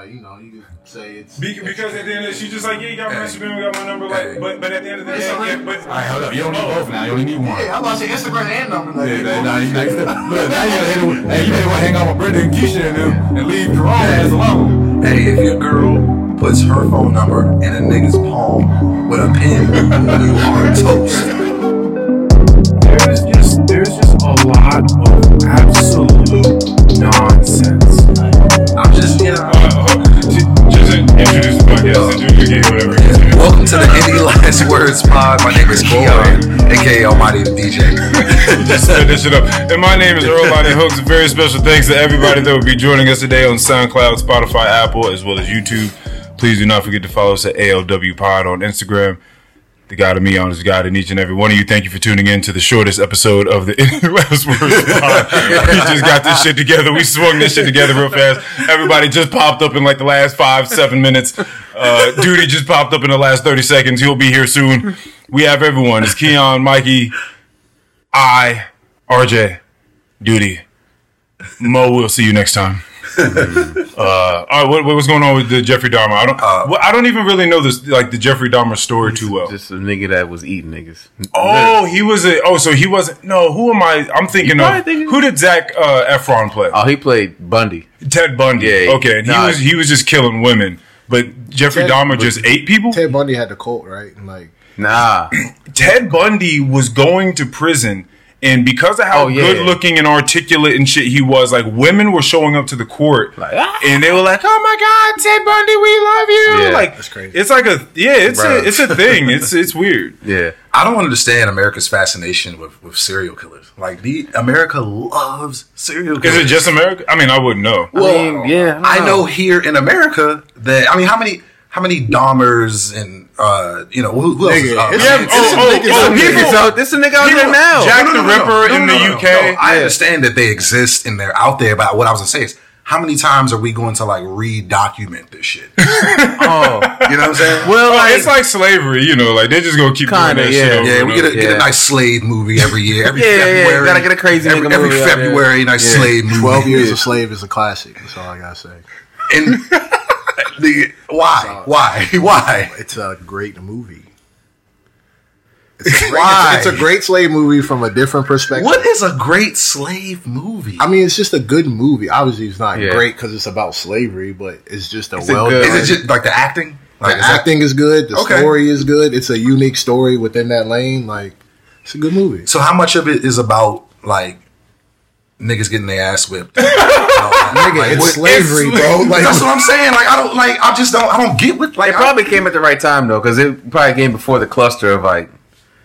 Like you know, you could say it's Be- Because at the end of it, she's just like, yeah, you got my Instagram, you got my number, like, but but at the end of the day, yeah, but All right, hold up. You don't need both now. You only need one. Yeah, I'm about to say Instagram and number. Like, Yeah, nah, nah, you, look, now you gotta hit it with, hey, you may want to hang out with Brenda and Keisha and them and leave Jerome ass alone. Hey, if your girl puts her phone number in a nigga's palm with a pen, you are toast. Words Pod. My name is Keon, aka Almighty the DJ. Just set this shit up. And my name is Earl Lonnie Hooks. Very special thanks to everybody that will be joining us today on SoundCloud, Spotify, Apple, as well as YouTube. Please do not forget to follow us at ALW Pod on Instagram. The God of me on is God in each and every one of you. Thank you for tuning in to the shortest episode of the Pod. we just got this shit together. We swung this shit together real fast. Everybody just popped up in like the last five, seven minutes. Uh, Duty just popped up in the last 30 seconds. He'll be here soon. We have everyone. It's Keon, Mikey, I, RJ, Duty. Mo, we'll see you next time. uh, all right, what, what was going on with the Jeffrey Dahmer? I don't. Uh, well, I don't even really know this, like the Jeffrey Dahmer story too well. Just a nigga that was eating niggas. Oh, he was a. Oh, so he wasn't. No, who am I? I'm thinking of. thinking- who did Zach uh, Efron play? Oh, he played Bundy. Ted Bundy. Yeah, okay, and nah. he was he was just killing women, but Jeffrey Ted- Dahmer just ate people. Ted Bundy had the cult, right? And like, Nah. Ted Bundy was going to prison, and because of how Oh, yeah. good looking and articulate and shit he was, like women were showing up to the court, Like, ah. and they were like, "Oh my God, Ted Bundy, we love you!" Yeah, like that's crazy. It's like a yeah, it's Bro. a it's a thing. It's it's weird. Yeah. I don't understand America's fascination with, with serial killers. Like, the America loves serial killers. Is it just America? I mean, I wouldn't know. Well, mean, yeah, I I know know. here in America that I mean, how many how many Dahmers and uh, you know who, who else? is, Nigga, uh, it's- Yeah, it's oh, some oh, niggas oh, out there. people- this a nigga out there now. Jack the Ripper in the UK. I understand that they exist and they're out there, but what I was gonna say is, how many times are we going to like re-document this shit? Oh, you know what I'm saying? Well, Oh, like, it's like slavery, you know, like they're just gonna keep Kinda, doing that yeah. shit. Over yeah, we get a, over. get a nice slave movie every year. Every Yeah, yeah, yeah. February, Gotta get a crazy every, nigga every movie out there. February. Nice Yeah. slave movie. Twelve Years Yeah. a Slave is a classic. That's all I gotta say. And the why, why, why? It's a great movie. It's a great, Why? It's, it's a great slave movie from a different perspective. What is a great slave movie? I mean, it's just a good movie. Obviously, it's not Yeah. great because it's about slavery, but it's just a It's a well good- done. is it just like the acting? Like the is acting is good. The Okay. story is good. It's a unique story within that lane. Like, it's a good movie. So how much of it is about like niggas getting their ass whipped? Nigga, Like, it's what- slavery, it's- bro. Like, That's what I'm saying. Like I don't like. I just don't. I don't get what. Like it probably came at the right time though, because it probably came before the cluster of like.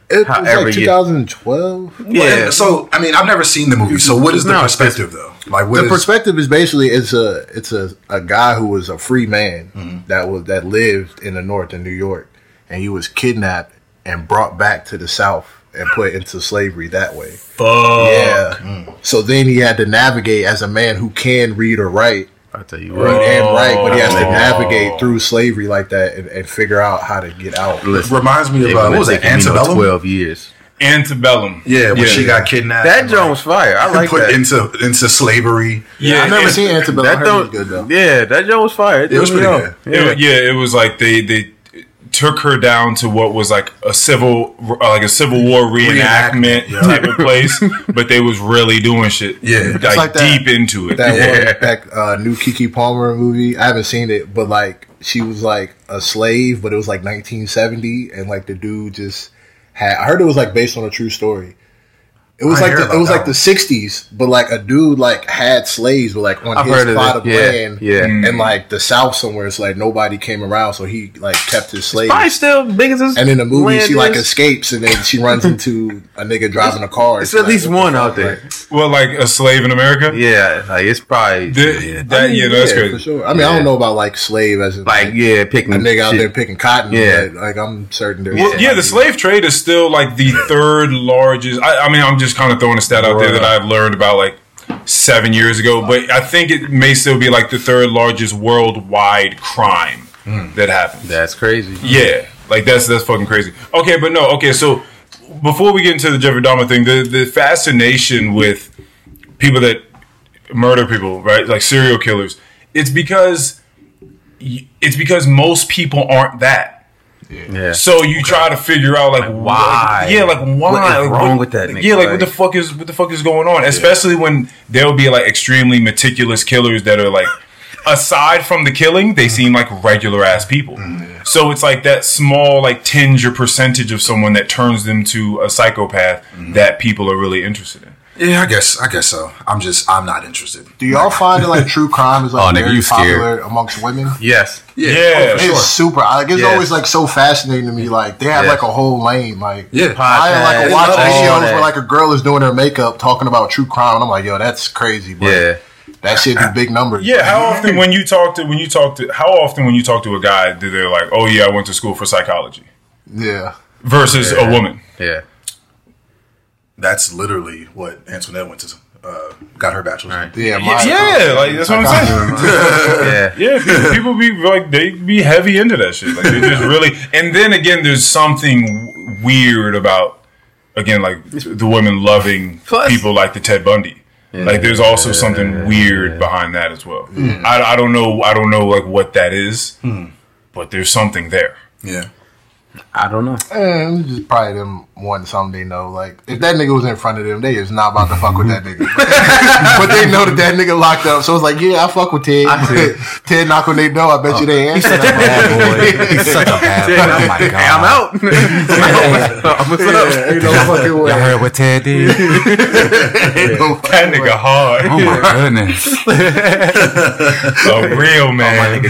it was like 2012. I, yeah. So I mean, I've never seen the movie. So what is the No, perspective though? Like what the is- perspective is basically it's a it's a, a guy who was a free man Mm-hmm. that was that lived in the north in New York and he was kidnapped and brought back to the south and put into slavery that way. Fuck. Yeah. Mm. So then he had to navigate as a man who can read or write, I tell you read and write, but he has to Oh. navigate through slavery like that and, and figure out how to get out. It reminds me of uh, what was it? taken no Antebellum. Twelve years. Antebellum. Yeah, when she got kidnapped. That and, joint was fire. I like put that. into into slavery. Yeah, I've never seen Antebellum. That heard was good though. Yeah, that joint was fire. It was pretty off. good. It, yeah, it was like they they took her down to what was like a civil uh, like a civil war reenactment Reenactment, yeah. type of place, but they was really doing shit. Yeah. like, It's like that- deep into it. that Yeah. one that uh, new Keke Palmer movie. I haven't seen it, but like she was like a slave, but it was like 1970, and like the dude just had. I heard it was like based on a true story. It was I like the, it was like one. the 60s, but like a dude like had slaves, but like on I've his heard of plot of Yeah, land, yeah. Mm. and like the South somewhere. It's like nobody came around, so he like kept his slaves. Probably still big as his And in the movie, land she like escapes, and then she runs into a nigga driving a car. It's She's at like, least one out there. Like, well, like a slave in America. Yeah, like it's probably The- that, yeah, that's yeah, crazy. for sure. I mean, I don't know about like slave as in, like yeah, picking a nigga out there picking cotton. Yeah. like I'm certain there's. Well, yeah, the slave trade is still like the third largest. I, I mean, I'm just kind of throwing a stat out there that I've learned about like seven years ago, but I think it may still be like the third largest worldwide crime hmm. that happens. That's crazy. Yeah, like that's that's fucking crazy. Okay, but no, okay. So before we get into the Jeffrey Dahmer thing, the the fascination with people that murder people, right? Like serial killers. It's because it's because most people aren't that. Yeah. So you try to figure out like, why? yeah, like why? What is Like, wrong with that nigga? Yeah, like, what the fuck is what the fuck is going on? Especially when there will be like extremely meticulous killers that are like, aside from the killing, they mm-hmm. seem like regular ass people. Mm, so it's like that small like tinge or percentage of someone that turns them to a psychopath mm-hmm. that people are really interested in. Yeah, I guess I guess so. I'm just I'm not interested. Do y'all find that like true crime is like Oh, nigga, very you scared. popular amongst women? Yes. Oh, yeah, It's sure. super. Like it's Yes. always like so fascinating to me. Like they have Yes. like a whole lane. Like Yeah. I like Podcast, watch all videos that. where like a girl is doing her makeup talking about true crime, and I'm like, yo, that's crazy. But Yeah. that shit do big numbers. Yeah, how often when you talk to when you talk to how often when you talk to a guy do they're like, oh yeah, I went to school for psychology yeah. versus a woman. Yeah. That's literally what Antoinette went to. Uh, got her bachelor's. Right. Yeah, my, Yeah, like that's what I'm saying. Yeah. Yeah, people, people be like they be heavy into that shit. Like they just really. And then again, there's something weird about again like the women loving Plus- people like the Ted Bundy. Like there's also something weird behind that as well. I, I don't know. I don't know like what that is, but there's something there. Yeah. I don't know. Eh, it's just probably them wanting something they know. Like if that nigga was in front of them, they is not about to fuck with that nigga. but they know that that nigga locked up, so it's like, yeah, I fuck with Ted. Ted knock on their door. I bet you they answer. Such a Bad boy. He's such a bad boy. Oh my god. Hey, I'm out. I'm What's up? Yeah, ain't no fucking way. Y'all heard what Ted did? Ain't no That nigga hard, Oh my goodness. a real man.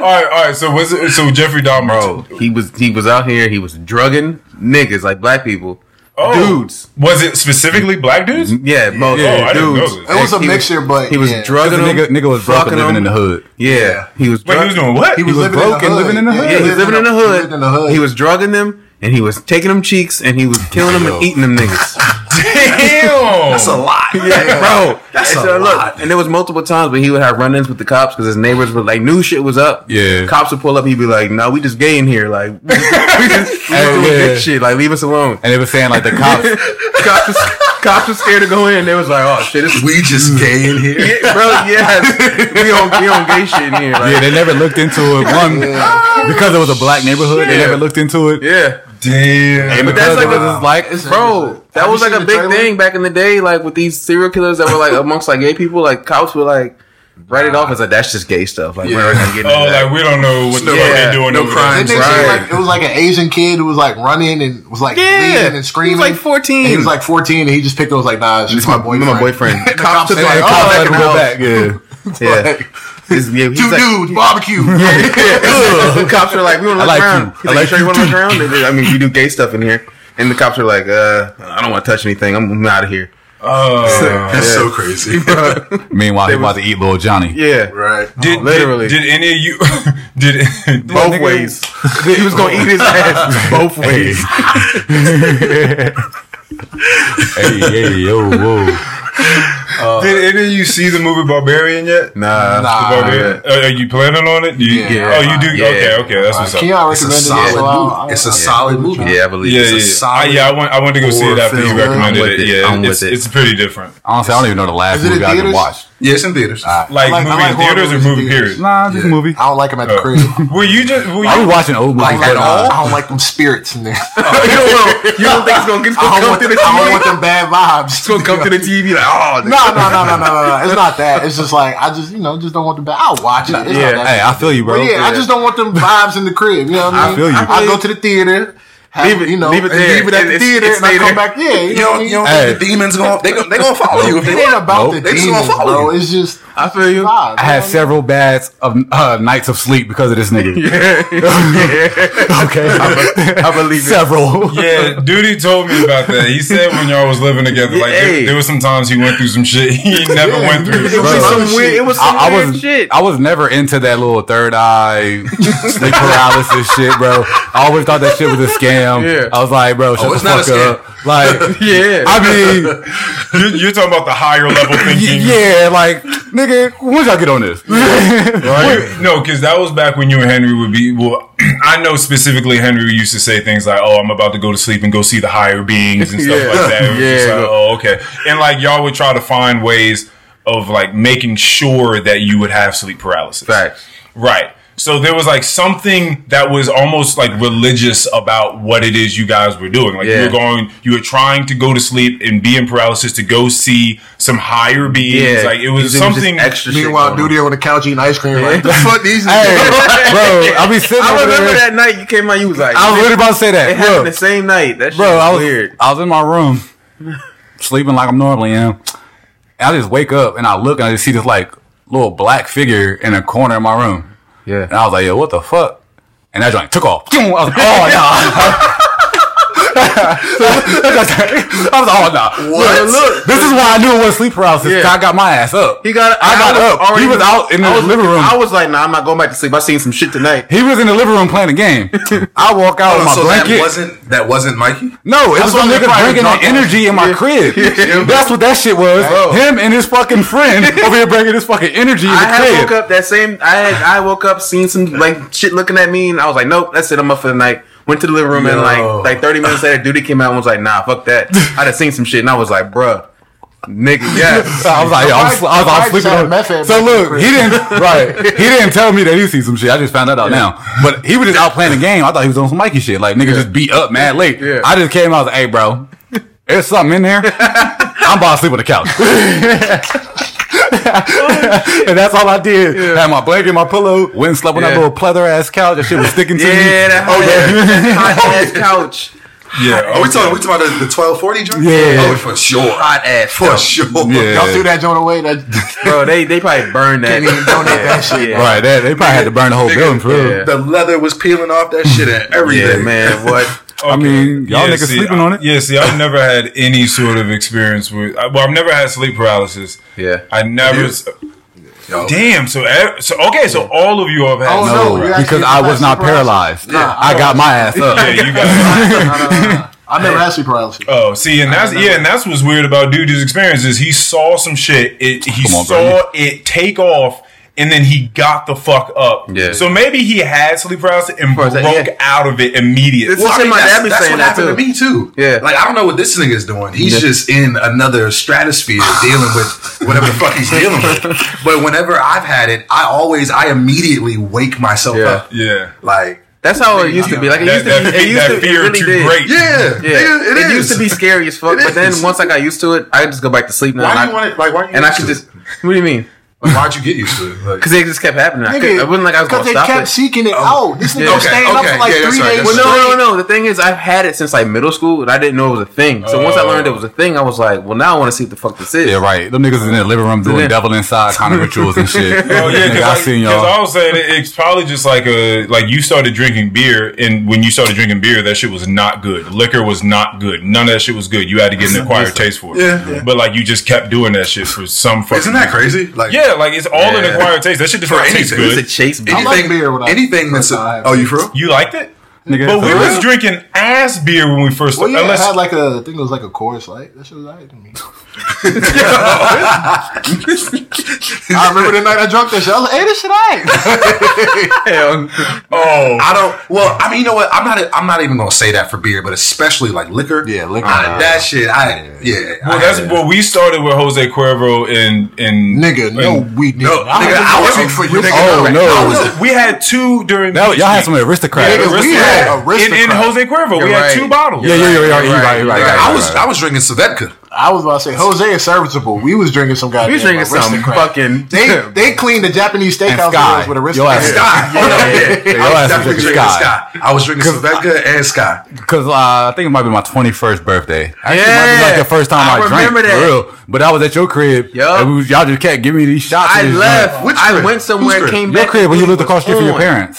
all right, all right. So was it, so Jeffrey Dahmer? Bro, he was he was out here. He was drugging niggas like black people. oh, dudes. Was it specifically black dudes? Mm-hmm. Yeah, most Oh, I didn't know dudes. It was a He mixture, but he was yeah. drugging them. nigga, nigga was broke fucking and living in the hood. Yeah, he was. Wait, he was doing what? He was, was living broke in and living in the hood. hood. Yeah, he was living in the He hood. lived in the hood. He was drugging them, and he was taking them cheeks, and he was killing them and eating them niggas. Damn, That's a lot. Yeah, bro, That's And a so, look, lot. And there was multiple times where he would have run-ins with the cops because his neighbors were like knew shit was up. Yeah. cops would pull up. He'd be like, "No, we just gay in here. Like, we just, we just doing yeah. shit. Like, leave us alone." And they were saying like the cops. cops, was, cops was scared to go in. They was like, "Oh shit, this We just gay in here. yeah, bro. Yes, we on we on gay shit in here. Like, Yeah, they never looked into it. One because it was a black neighborhood. They never looked into it. yeah. Damn. And But that's like it a- was like Bro, that Have was like a big trailer? thing back in the day. Like with these serial killers that were like amongst like gay people, like cops were like write it off as like that's just gay stuff. Like we're not gonna Oh, that. like we don't know what the Yeah, fuck they doing no over crimes. There. Right. like, it was like an Asian kid who was like running and was like Yeah. bleeding and screaming. He was, like, 14. And he was like 14 and he just picked it was like, nah, it's just my boyfriend. my boyfriend. The Cops cops took was like, oh, cops oh, let him go back. Yeah. yeah. This- yeah, he's two like- dudes, barbecue. Yeah. the cops are like, we want to I look like around. you. I like, like you sure you you want to look around? I mean, we do gay stuff in here. And the cops are like, uh, I don't want to touch anything. I'm out of here. Oh, That's so crazy. Meanwhile, he about to eat little Johnny. Yeah. right. did, literally. Did, did any of you did Both nigga- ways. he was going to eat his ass both ways. Hey, hey, yo, whoa. Did any of you see the movie Barbarian yet? Nah. Nah. Barbarian. Uh, are you planning on it? You, Yeah. Oh, you do. Yeah. Okay, okay, that's what's up. Can y'all It's a recommend it? solid movie. It's a I'll- solid movie. Yeah, I believe Yeah, it. yeah, a yeah. solid I, yeah, I went. I went to go see it horror after you recommended it. it. Yeah, I'm it's, with it. it's pretty different. Honestly, I don't even know the last Is it movie I ever theaters? watched. Yeah, it's in theaters. Like, like- movie like theaters or movie theaters. period. Nah, just a movie. I don't like them at the Uh, crib. Were you just? Were I was watching old movies, I don't, like, but uh, I don't like them spirits in there. you, don't, you don't think it's going to I don't, come want to the, the I don't want them bad vibes. It's going to come to the TV like, oh, No, no, no, no, no, no, no. It's not that. It's just like I just, you know, just don't want the bad. I'll watch it. It's Yeah. hey, I feel you, bro. But yeah, I just don't want them vibes in the crib. You know what I mean? I feel you. I go to the theater, have, Leave it- you know, leave it there. leave it at the It's- theater, it's and I come there. back. Yeah, you You know don't, you don't? Hey. think the demons gonna they gonna they gonna follow you if It they ain't about Nope. the They just gonna follow bro. you. It's just I feel you. vibes. I had several bads of uh, nights of sleep because of this nigga. okay, I believe it. several. Yeah, Duty told me about that. He said when y'all was living together, like there, Hey. there was some times he went through some shit he never went through. It was some weird. It was some I, I weird was shit. I was never into that little third eye sleep paralysis shit, bro. I always thought that shit was a scam. Yeah. I was like, bro, oh, shut Oh, the not fuck a scam. up. Like, yeah. I mean, You're, you're talking about the higher level y- thinking. yeah, like, nigga, when y'all get on this? Wait, no, because that was back when you and Henry would be. Well, I know specifically Henry used to say things like, "Oh, I'm about to go to sleep and go see the higher beings and stuff Yeah. like that." It was just Yeah. like, oh, okay. And like y'all would try to find ways of like making sure that you would have sleep paralysis. Facts. Right. So there was like something that was almost like religious about what it is you guys were doing. Like you were going, you were trying to go to sleep and be in paralysis to go see some higher beings. Like it was just something. extra. Meanwhile, going dude on. there on the couch eating ice cream. Like, the fuck these Hey, bro, I be sitting I over remember there. that night you came out. You was like, I was literally about to say that. it that, happened the same night. That shit Bro, was I was weird. I was in my room, sleeping like I'm normally am. And I just wake up and I look and I just see this like little black figure in a corner of my room. Yeah. And I was like, yo, what the fuck? And that joint took off. I was like, oh no. I was like, oh no. What? Look, this is why I knew it was sleep paralysis. Yeah. I got my ass up. He got. I got up. already- He was out in the was- living room. I was like, nah, I'm not going back to sleep. I seen some shit tonight. He was in the living room playing a game. I walk out with oh, my so blanket. that wasn't that wasn't Mikey. No, it That's was some why they nigga bringing drunk the energy in my crib. That's what that shit was. Oh. Him and his fucking friend over here bringing his fucking energy in I the had crib. I woke up that same. I had. I woke up, seen some like shit looking at me, and I was like, nope, that's it. I'm up for the night. Went to the living room, and like like 30 minutes later, duty came out and was like, nah, fuck that. I would have seen some shit, and I was like, bruh, nigga, yeah. I was like, yo, I'm, I was, I was Mike just sleeping on. meth head So back in the look, he didn't right. He didn't tell me that he see some shit. I just found that out now. But he was just out playing the game. I thought he was on some Mikey shit. Like nigga just beat up mad late. Yeah. I just came out. I was like, hey, bro, there's something in there. I'm about to sleep on the couch. and that's all I did. Had my blanket, my pillow, went and slept on that little pleather ass couch. That shit was sticking to me. Yeah, that oh, hot, that hot ass couch. yeah. Are we talking? We talking about the, the twelve forty joint? Yeah. oh, for sure, Hot ass for couch. sure. Yeah. Y'all threw that joint away. That Bro, they they probably burned that. Can't even donate that shit. Yeah. Right, they, they probably had to burn the whole Nigga, building for real. yeah. The leather was peeling off that shit and Yeah, everything. man. What? I mean, y'all niggas see, sleeping I- on it. Yeah, see, I've never had any sort of experience with. Well, I've never had sleep paralysis. Yeah. I never. Yo. Damn. So, so okay. So all of you have had. Oh, no, No, you paralysis. actually because I was not sleep paralyzed. Nah, I got my ass up. Yeah, you guys. no, no, no. I never had sleep paralysis. Oh, see, and that's yeah, and that's what's weird about Dude's experience is he saw some shit. It he on, saw Brady. it take off, and then he got the fuck up. Yeah. So maybe he had sleep paralysis and course, broke yeah. out of it immediately. This is shit my that's, dad be that's saying what that happened too. to me too. Yeah. like I don't know what this nigga's doing. He's Yeah. just in another stratosphere dealing with whatever the fuck he's dealing with. But whenever I've had it, I always, I immediately wake myself Yeah. up. yeah. Like, That's how it used to be. Like it That, used to that, be. fe- It used that to. It really too did. great. yeah, Yeah, nigga, it, is. used to be scary as fuck, but then once I got used to it, I just go back to sleep now. Why and do I, you want it? Like, why? Do you and I used could just. What do you mean? Like, why'd you get used to it? Like, Because it just kept happening. I, could, Nigga, it wasn't like I was because gonna they kept it. seeking it oh. out. This nigga Yeah. was staying Okay, up for like yeah, three right, days. Well, right. no, no, no. The thing is, I've had it since like middle school, and I didn't know it was a thing. So once I learned it was a thing, I was like, well, now I want to see what the fuck this is. Yeah, right. Them niggas in the living room doing then- devil inside kind of rituals and shit. Oh yeah, Nigga, I because seen I, y'all. was saying it, it's probably just like a like you started drinking beer, and when you started drinking beer, that shit was not good. Liquor was not good. None of that shit was good. You had to get an acquired taste for it. Yeah, yeah. But like you just kept doing that shit for some fucking. isn't that crazy? Like, Yeah, like it's all an acquired taste. That shit does For not taste anything. It's a chase beer. I like anything, beer anything that's. when I have oh, you it. for real? You liked it, Nigga, but we for was drinking ass beer when we first Well, started. yeah, Unless I had like a I think it was like a Coors Light. That shit was alright to me. I remember the night I drunk that shit. I was like, "Hey, this shit alright." oh, I don't. Well, I mean, you know what? I'm not. I'm not even gonna say that for beer, but especially like liquor. Yeah, liquor. Ah, that shit. I yeah. well, I- that's well. We started with Jose Cuervo and in nigga, no, in- we did. No, I, nigga, was I working was- for you. nigga, Oh, nigga. no. I was- We had two during. That- Beach y'all had some aristocrats. Nigga, we in, in. Jose Cuervo. You're we had two bottles. Yeah, yeah, yeah, yeah, You're you're right, right, you're right. right, I was. right. I was drinking Svedka. I was about to say Jose is serviceable. We was drinking some goddamn. We was drinking some fucking. They they cleaned the Japanese steakhouse with Yo aristocrat. ass- Skyy. No, yeah. your I was was definitely drinking drinking Skyy. Skyy. I was drinking Svedka and Skyy. Because uh, I think it might be my 21st birthday. Actually, it might be Yeah. like the first time I I, drank. remember that. For real. But I was at your crib. Yup. And we was, y'all just kept giving me these shots. I left. Which I went somewhere, Whose crib? came Your back. crib when you it lived across the street from your on.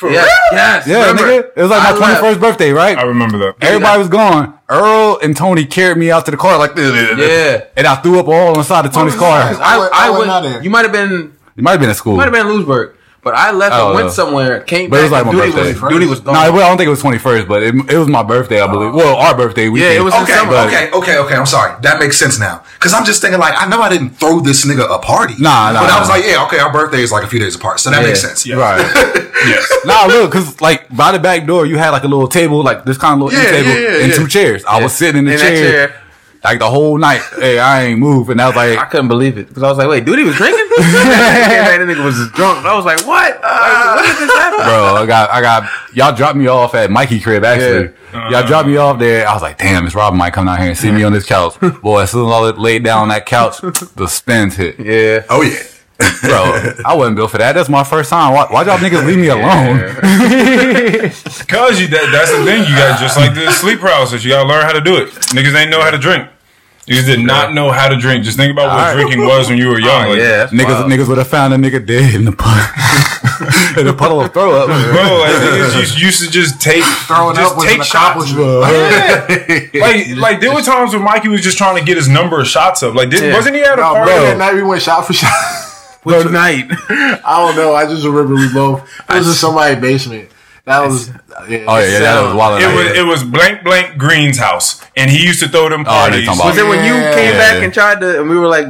Parents. Yeah, yes, Yeah, remember. nigga. It was like my 21st birthday, right? I remember that. Everybody was gone. Earl and Tony carried me out to the car like this. Yeah. And I threw up all inside of Tony's car. I I, went- I, I went went. You might have been. You might have been at school. Might have been in Lewisburg. But I left Oh, and went no. somewhere. Came But it was like my Duty birthday. was, Duty was gone. No, it- well, I don't think it was 21st, but it, it was my birthday, I believe. Well, our birthday weekend. it was Okay, summer. okay, okay, okay. I'm sorry. That makes sense now. Because I'm just thinking, like, I know I didn't throw this nigga a party. Nah, nah, But I was nah. like, yeah, okay, our birthday is like a few days apart. So that Yeah. makes sense. Yeah. Right. Yes. nah, look, cause like by the back door, you had like a little table, like this kind of little Yeah, end table, yeah, yeah, and yeah. two chairs. I was sitting in the In chair, chair. Like the whole night. Hey, I ain't moved, and I was like, I couldn't believe it because I was like, "Wait, dude, he was drinking." that nigga was drunk. I was like, "What? Ah. When did this happen?" bro, I got, I got, y'all dropped me off at Mikey crib actually. Y'all dropped me uh. off there. I was like, damn, it's Robin might come down here and see me on this couch. Boy, as soon as I laid down on that couch, the spins hit. Yeah. Oh yeah. Bro, I wasn't built for that. That's my first time. Why, why y'all niggas leave me alone? Cause you that, that's the thing. You got just like the sleep paralysis. You gotta learn how to do it. Niggas ain't know how to drink. You did not know how to drink. Just think about what Alright. drinking was when you were young. Oh, like, yeah. niggas, wild. niggas would have found a nigga dead in the puddle, in the puddle of throw up. Bro, like niggas used, used to just take Throwing just up take an shots. accomplishment. Like, like there were times when Mikey was just trying to get his number of shots up. Like, did, Yeah. wasn't he at a No, party? bro, that night we went shot for shot. Which night? I don't know. I just remember we both. It was in somebody's basement. That was. Yeah, Oh yeah, yeah, that was wild. It was it was blank blank Green's house, and he used to throw them Oh, I know parties. you're Was it when you Yeah. came back Yeah. and tried to, and we were like,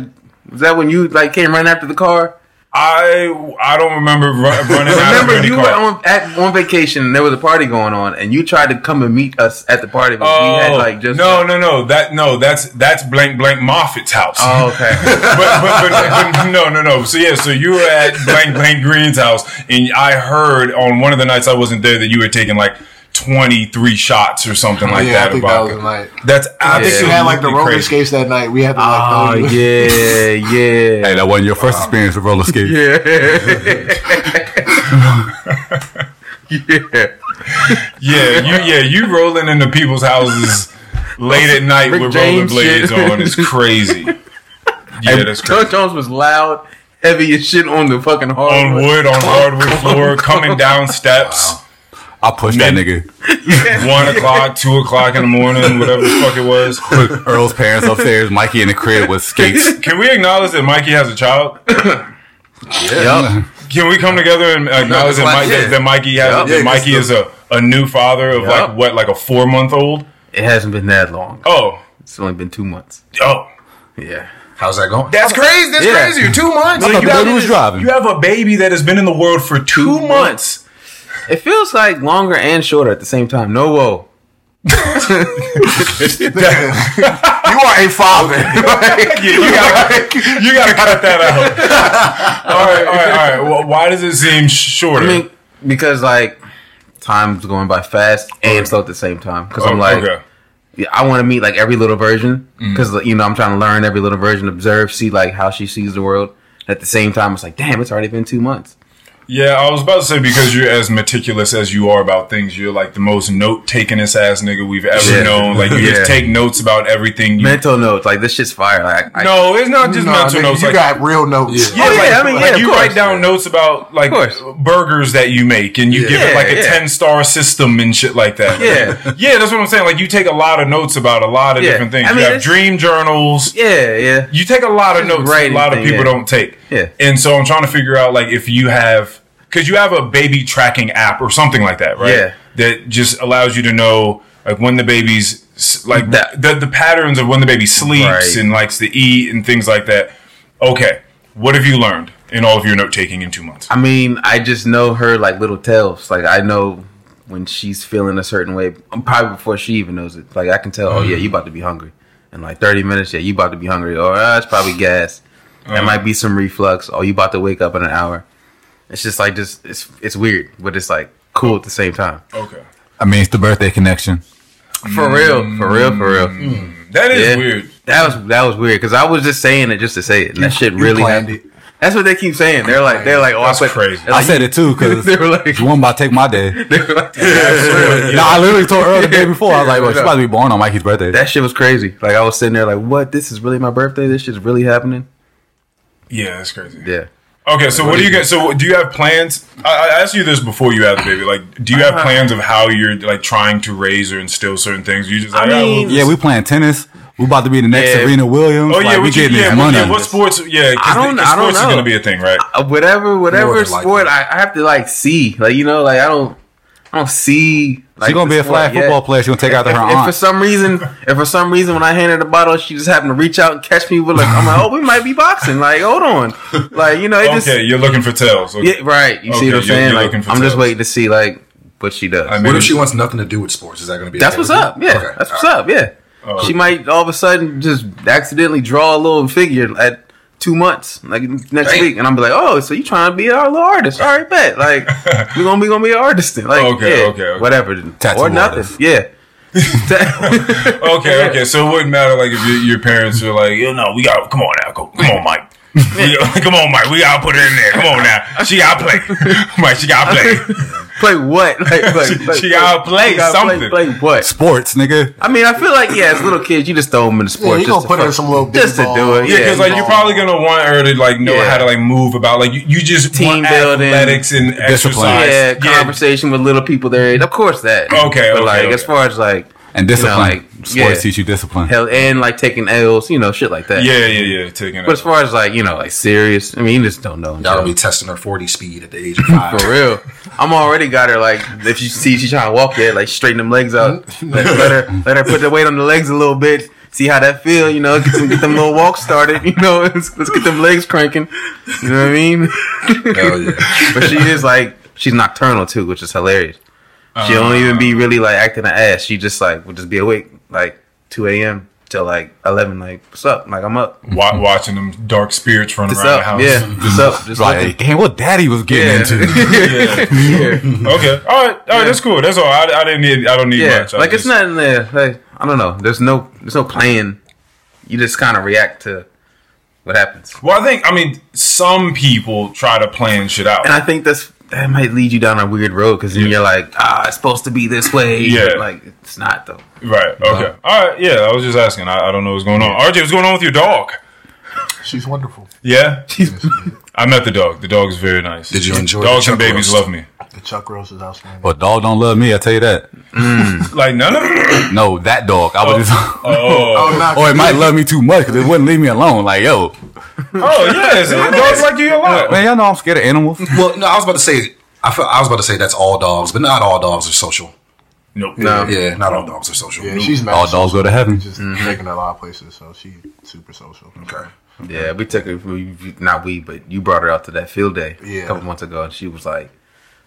was that when you like came running after the car? I I don't remember run, running out of Remember, you car. were on at on vacation and there was a party going on, and you tried to come and meet us at the party, but Oh we had like just oh, no no no that no that's that's blank blank Moffat's house. Oh, okay. but, but, but, but no, no, no. So yeah, so you were at blank blank Green's house, and I heard on one of the nights I wasn't there that you were taking like twenty three shots or something like yeah, that. I think of that was the night. That's I think absolutely we had like the roller crazy. skates that night. We had to like. oh throw yeah, yeah, Hey, that wasn't your first experience with roller skates. yeah. Yeah, you yeah you rolling into people's houses late at night Rick with James rollerblades on is crazy. Yeah, that's crazy. Doug Jones was loud, heavy as shit on the fucking hardwood. On wood, on hardwood floor, coming down steps. I pushed that nigga. One o'clock, two o'clock in the morning, whatever the fuck it was. Put Earl's parents upstairs. Mikey in the crib with skates. Can we acknowledge that Mikey has a child? Yup. Can we come together and acknowledge that, Mike, that, that Mikey has Yup. that Yeah, Mikey it's is a, a new father of Yup. like what, like a four month old? It hasn't been that long. Oh, It's only been two months. oh, Yeah. How's that going? that's crazy. That's Yeah. crazy. Two months. I thought you, the have, was driving. you have a baby that has been in the world for two, months. It feels like longer and shorter at the same time. No whoa. you are a father. Yeah, you gotta, you gotta cut that out. all right, all right, all right. Well, why does it seem shorter? I mean, because like time's going by fast and slow at the same time. Because I'm Oh, like, okay. yeah, I want to meet like every little version. Mm-hmm. Because you know, I'm trying to learn every little version, observe, see like how she sees the world. At the same time, it's like, damn, it's already been two months. Yeah, I was about to say because you're as meticulous as you are about things, you're like the most note takingest ass nigga we've ever Yeah. known. Like you Yeah. just take notes about everything. You, Mental notes, like this shit's fire. Like, I, no, it's not just No, mental nigga, notes. you like, got real notes. yeah, Oh, yeah, like, I mean, like yeah, of you course. write down notes about like burgers that you make, and you give it like a yeah. ten star system and shit like that. Yeah. yeah, that's what I'm saying. Like you take a lot of notes about a lot of Yeah. different things. I mean, you have it's- dream journals. yeah, yeah. You take a lot of Just notes. write A lot of people don't take. Yeah. And so I'm trying to figure out like if you have because you have a baby tracking app or something like that, right? Yeah. That just allows you to know like when the baby's like That- the the patterns of when the baby sleeps Right. and likes to eat and things like that. Okay, what have you learned in all of your note taking in two months? I mean, I just know her like little tells. Like I know when she's feeling a certain way, probably before she even knows it. Like I can tell, oh yeah, you about to be hungry. In like thirty minutes, yeah, you about to be hungry. Or uh, it's probably gas. That might be some reflux. Oh, you about to wake up in an hour. It's just like just it's it's weird, but it's like cool at the same time. Okay, I mean, it's the birthday connection. For real, for real, for real. Mm. that is Yeah. weird. That was that was weird because I was just saying it just to say it, and that shit really planned happened. That's what they keep saying. They're like, they're like, oh, That's I put, crazy. they're I said it too because They were like, you want about to take my day. they were like, No, I literally told Earl the day before. I was like, well, she's about to be born on Mikey's birthday. that shit was crazy. Like I was sitting there like, what? This is really my birthday. This shit's really happening. Yeah, that's crazy. Yeah. Okay, so what do you get? So do you have plans? I, I asked you this before you had the baby. Like, do you Uh-huh. have plans of how you're like trying to raise or instill certain things? You just like, I mean- well, yeah, we playing tennis. We about to be the next Yeah. Serena Williams. Oh like, yeah, we getting yeah, this what, money. yeah, what sports? Yeah, I don't- I don't sports is going to be a thing, right? Uh, whatever, whatever More than likely. sport, I, I have to like see. Like you know, like I don't, I don't see. Like, She's gonna be a flag yet. football player. She's gonna take after If, her if for some reason, if for some reason when I hand her the bottle, she just happened to reach out and catch me with like, I'm like, oh, we might be boxing. Like, hold on, like you know, it just Okay, you're looking for tails. Okay. yeah, right. You Okay, see what I'm saying? Like, I'm just waiting to see like what she does. I mean, What if she wants nothing to do with sports? Is that going to be? That's okay what's with you? up. Yeah, Okay, that's all what's right. up. Yeah, Oh. She might all of a sudden just accidentally draw a little figure at two months, like next Damn. week, and I'm be like, oh, so you trying to be our little artist? All right, bet. Like we gonna be gonna be an artist then. Like Okay, yeah, okay, okay. whatever, Tattoo or nothing. artist. Yeah. Okay, okay. So it wouldn't matter like if your, your parents were like, "Yo, no, we got come on now, go, come on, Mike." We- come on, Mike. We gotta put it in there. Come on now. She gotta play. Mike, she gotta play. play what? Like, like, She- like, she gotta play she something. Play, play what? Sports, nigga. I mean, I feel like yeah, as little kids, you just throw them in the Yeah, you just gonna to put her in some little just to do it. Yeah, because like you're probably gonna want her to like know Yeah. how to like move about. Like you, you just Team want building, athletics and discipline. exercise. yeah, conversation with little people there. Of course that. Okay, but okay, like okay. as far as like And you know, discipline. like Sports yeah, teach you discipline. hell, and like taking L's, you know, shit like that. Yeah, yeah, yeah. Taking But as far as like you know, like serious, I mean, you just don't know. Y'all until- be testing her 40 speed at the age of five. For real, I'm already got her like if you see she trying to walk there, like straighten them legs out, let, let her let her put the weight on the legs a little bit, see how that feel, you know, get some get them little walks started, you know, let's, let's get them legs cranking, you know what I mean? Hell yeah. But she is like she's nocturnal too, which is hilarious. She don't even be uh, really like acting an ass. She just like would just be awake like 2 a.m. till like 11. Like what's up? Like I'm up. Wa- watching them dark spirits run What's around the house. Yeah, what's up? Just Like, looking. damn, what daddy was getting Yeah. into. yeah. Okay. All right. All right. That's cool. That's all. I, I didn't need. I don't need yeah, much. I like it's just- not in there. Like I don't know. There's no there's no plan. You just kind of react to what happens, Well, I think. I mean, some people try to plan shit out. and I think that's that might lead you down a weird road because then you're like, ah, it's supposed to be this way. Yeah. like it's not though. Right. Okay. All right. Yeah. I was just asking. I, I don't know what's going on. RJ, what's going on with your dog? She's wonderful. Yeah. I met the dog. The dog is very nice. Did you enjoy Dogs and babies roast? love me. The Chuck roast is outstanding. But dog don't love me, I tell you that. Mm. Like none of them. No, that dog. I was oh. just Oh. oh not Or it might love me too much because it wouldn't leave me alone. Like, yo, Oh yeah. See, dogs like you a lot. man, y'all know I'm scared of animals. Well, no, I was about to say. I, feel, I was about to say that's all dogs, but not all dogs are social. Nope. No. Yeah, not all dogs are social. Yeah, she's mad All dogs go to heaven. Just mm-hmm. taking her a lot of places, so she's super social. Okay. Yeah, we took it. We, not we, but you brought her out to that field day Yeah. a couple months ago, and she was like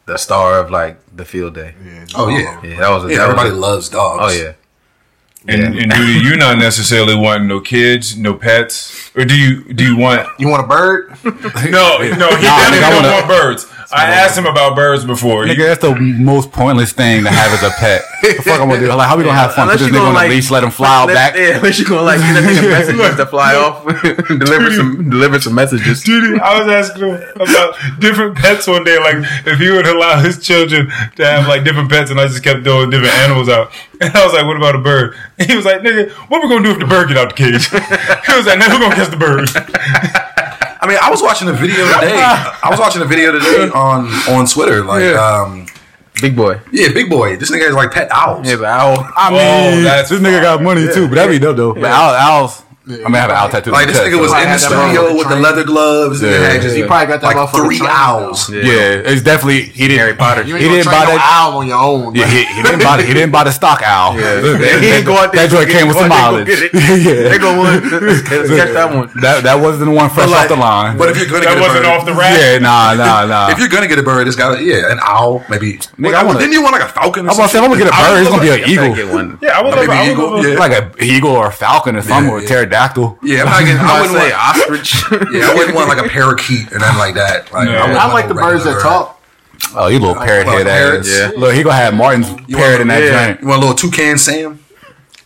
the star of like the field day. Yeah, Oh yeah. Yeah, that was. A, Yeah, that everybody was a- loves dogs. Oh yeah. And, and do you not necessarily want no kids, no pets, or do you do you want? You want a bird? No, no. He nah, definitely I don't wanna- want birds. I asked him about birds before. Nigga, that's the most pointless thing to have as a pet. the fuck I'm gonna do? Like, how we gonna have fun? Put this nigga gonna, on like- a leash, let him fly out back. Yeah, unless you gonna like get a nigga messages to fly off, deliver some, deliver some messages. Dude, I was asking him about different pets one day, like if he would allow his children to have like different pets, and I just kept throwing different animals out. And I was like, "What about a bird?" And he was like, "Nigga, what we gonna do if the bird get out the cage?" he was like, "Now who gonna catch the bird?" I mean, I was watching a video today. I was watching a video today on on Twitter. Like, um, Big boy. yeah, big boy. This nigga is like pet owls. Yeah, but owl. I mean, Oh, that's this nigga got money too, but that'd be dope though. But owl, owls, I mean, I have an owl tattoo. Like this nigga was in the studio motherfucker with the leather gloves. and Yeah. had just You probably got that like motherfucker three trained, owls. though. Yeah, it's definitely he didn't. Harry Potter. You He ain't didn't gonna buy train no that. owl on your own. Yeah, he, he didn't buy the, he didn't buy the stock owl. Yeah. that, He ain't go out there that joint and came with go some out there mileage. yeah, They go one. Catch that one. that that wasn't the one fresh But off the line. But if you're gonna That get a wasn't bird, off the rack. yeah, nah, nah, nah. if you're gonna get a bird, it's got yeah, an owl maybe. Nigga, I wanna- didn't you want like a falcon? I'm gonna say, I'm gonna get a bird, it's gonna be an eagle. one. Yeah, I would Maybe love. I would eagle, love a- yeah. Like a eagle or a falcon or something, or a yeah. Pterodactyl. Yeah, I'm not getting, I I wouldn't say want. ostrich. Yeah, I wouldn't want like a parakeet and then like that. Like, Yeah. wouldn't I like the birds that talk. Oh, you little uh, parrot head parrots, ass. yeah. Look, he gonna have Martin's You parrot want- in that yeah. joint. You want a little toucan Sam?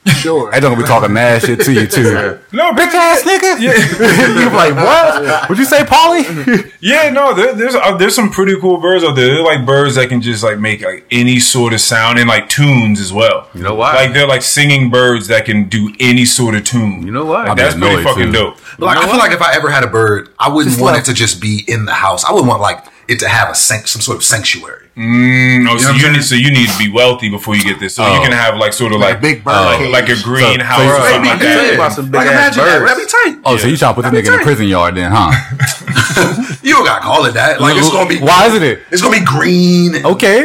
Sure. That gonna be talking mad shit to you too. no, bitch ass nigga. you like what? Would you say, Polly? Yeah, no, there, there's uh, there's some pretty cool birds out there. They're like birds that can just like make like any sort of sound and like tunes as well. You know why? Like they're like singing birds that can do any sort of tune. You know why? I That's pretty fucking too. dope. Like, I feel like if I ever had a bird, I wouldn't Just want like- it to just be in the house. I would want like it to have a sanct- some sort of sanctuary. Mm, oh, so what I'm you need so you need to be wealthy before you get this. So you Oh. can have like sort of Like like a big bird like, like a greenhouse So- or so- something like that. about some Like imagine that. birds. That'd be tight. Oh, so you trying to put this nigga in a prison yard then, huh? You don't gotta call it that. Like it's gonna be. Why isn't it? It's gonna be green. Okay.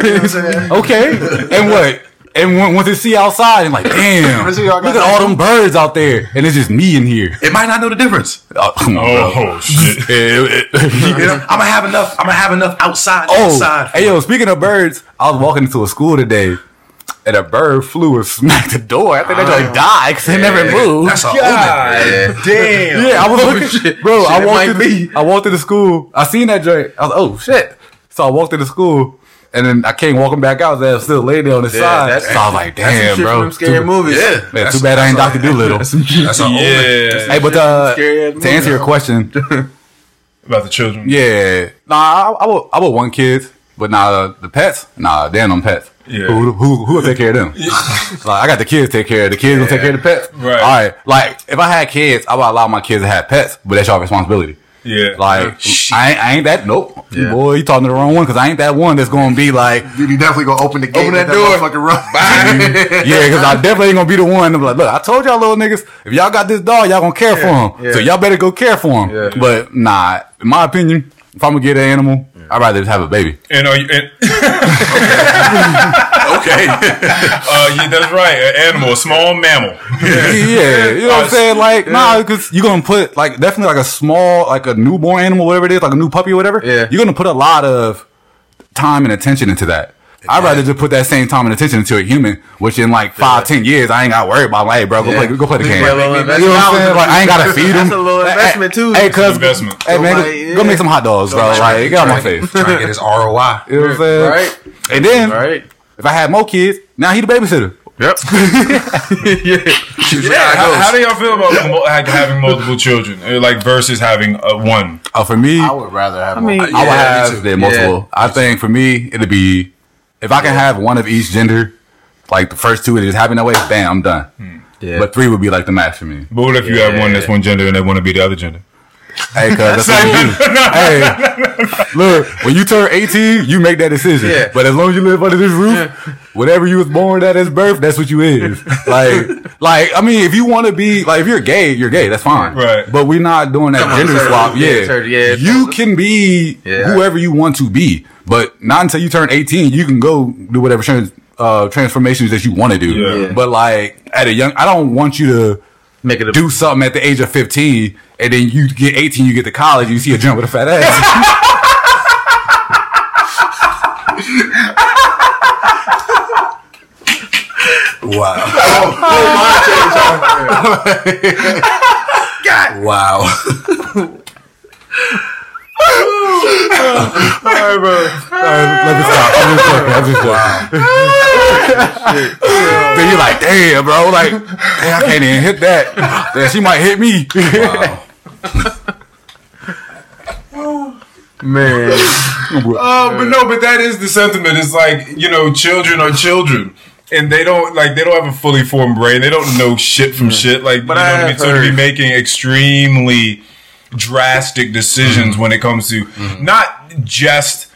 okay. And what? And when, once it see outside, and like, damn, look yard got at all them birds out there, and it's just me in here. It might not know the difference. Oh, come on, bro. Oh shit! You know, I'm gonna have enough. I'm gonna have enough outside. Oh, inside. hey yo! Speaking of birds, I was walking into a school today, and a bird flew and smacked the door. I think they just ah. died because they never moved. That's a omen. Yeah. Damn. Yeah, I was Oh, looking, shit. bro. I Shit, it walked might into be. I walked into the school. I seen that joint. I was like, oh shit. So I walked into the school, and then I came walking back out. There was still laying there on the Yeah, side. that's- So I was like, That's some damn, shit bro. from them scary too, movies. Yeah. man, That's- too bad I ain't that's Doctor a- Dolittle. That's an omen. Yeah. Hey, but uh, Scary ass to answer your question, About the children. yeah, nah, I, I would I would want kids, but nah, uh, the pets, nah, they ain't them pets. Yeah. Who, who who will take care of them? like I got the kids to take care of the kids. Will take care of the pets. Right. All right. Like if I had kids, I would allow my kids to have pets, but that's your responsibility. Yeah. Like Shit. I ain't, I ain't that. Nope. Yeah. Boy, you talking to the wrong one because I ain't that one that's gonna be like, You definitely gonna open the gate. Open and that let door. motherfucker run. yeah, because I definitely ain't gonna be the one. to be like, look, I told y'all little niggas, if y'all got this dog, y'all gonna care for him. yeah. So y'all better go care for him. Yeah. But nah, in my opinion, if I'm gonna get an animal, I'd rather just have a baby. And are you? And, Okay. uh, yeah, that's right. An animal, a small mammal. yeah, you know what I'm Uh, saying? Like, nah, because you're gonna put like definitely like a small, like a newborn animal, whatever it is, like a new puppy or whatever. Yeah. you're gonna put a lot of time and attention into that. I'd rather just put that same time and attention into a human, which in like five, ten years, I ain't got to worry about. Like, hey, bro, go Yeah. play, go play the game. Yeah, You know what I'm saying? Like, I ain't gotta feed them. That's a little investment, too. Hey, cuz, hey man, So, go, go make some hot dogs, bro. Like, get out my face. Trying to get his ROI. You know what I'm saying? Right. And then, Right. If I had more kids, now he the babysitter. Yep. Yeah. How, how do y'all feel about mo- having multiple children, Uh, like versus having uh, one? Oh, for me, I would rather have. I mean- I would Yeah, me have too. the multiple. I think for me, it'd be if I can have one of each gender, like the first two, it just happen that way. Bam, I'm done. Yeah. But three would be like the max for me. But what if you have one that's one gender and they want to be the other gender? Hey, cuz that's what you do. Hey, look, when you turn 18, you make that decision. Yeah. But as long as you live under this roof, whatever you was born at as birth, that's what you is. Like, like I mean, if you want to be like, if you're gay, you're gay. That's fine. Right. But we're not doing that Come gender sir. swap. Yeah, Yeah. yeah. You can be Yeah. whoever you want to be, but not until you turn 18. You can go do whatever trans, uh, transformations that you want to do. Yeah. Yeah. But like at a young, I don't want you to Make it a do something at the age of 15 and then you get 18 you get to college you see a jump with a fat ass Wow. wow. Let me stop I'm just joking, I'm just joking. then you're like damn bro like damn, I can't even hit that then she might hit me man. Uh, but no, but that is the sentiment. It's like you know, children are children, and they don't like they don't have a fully formed brain. They don't know shit from shit. Like, But you know I what I mean? have So to be heard- making extremely drastic decisions mm-hmm. when it comes to mm-hmm. not just.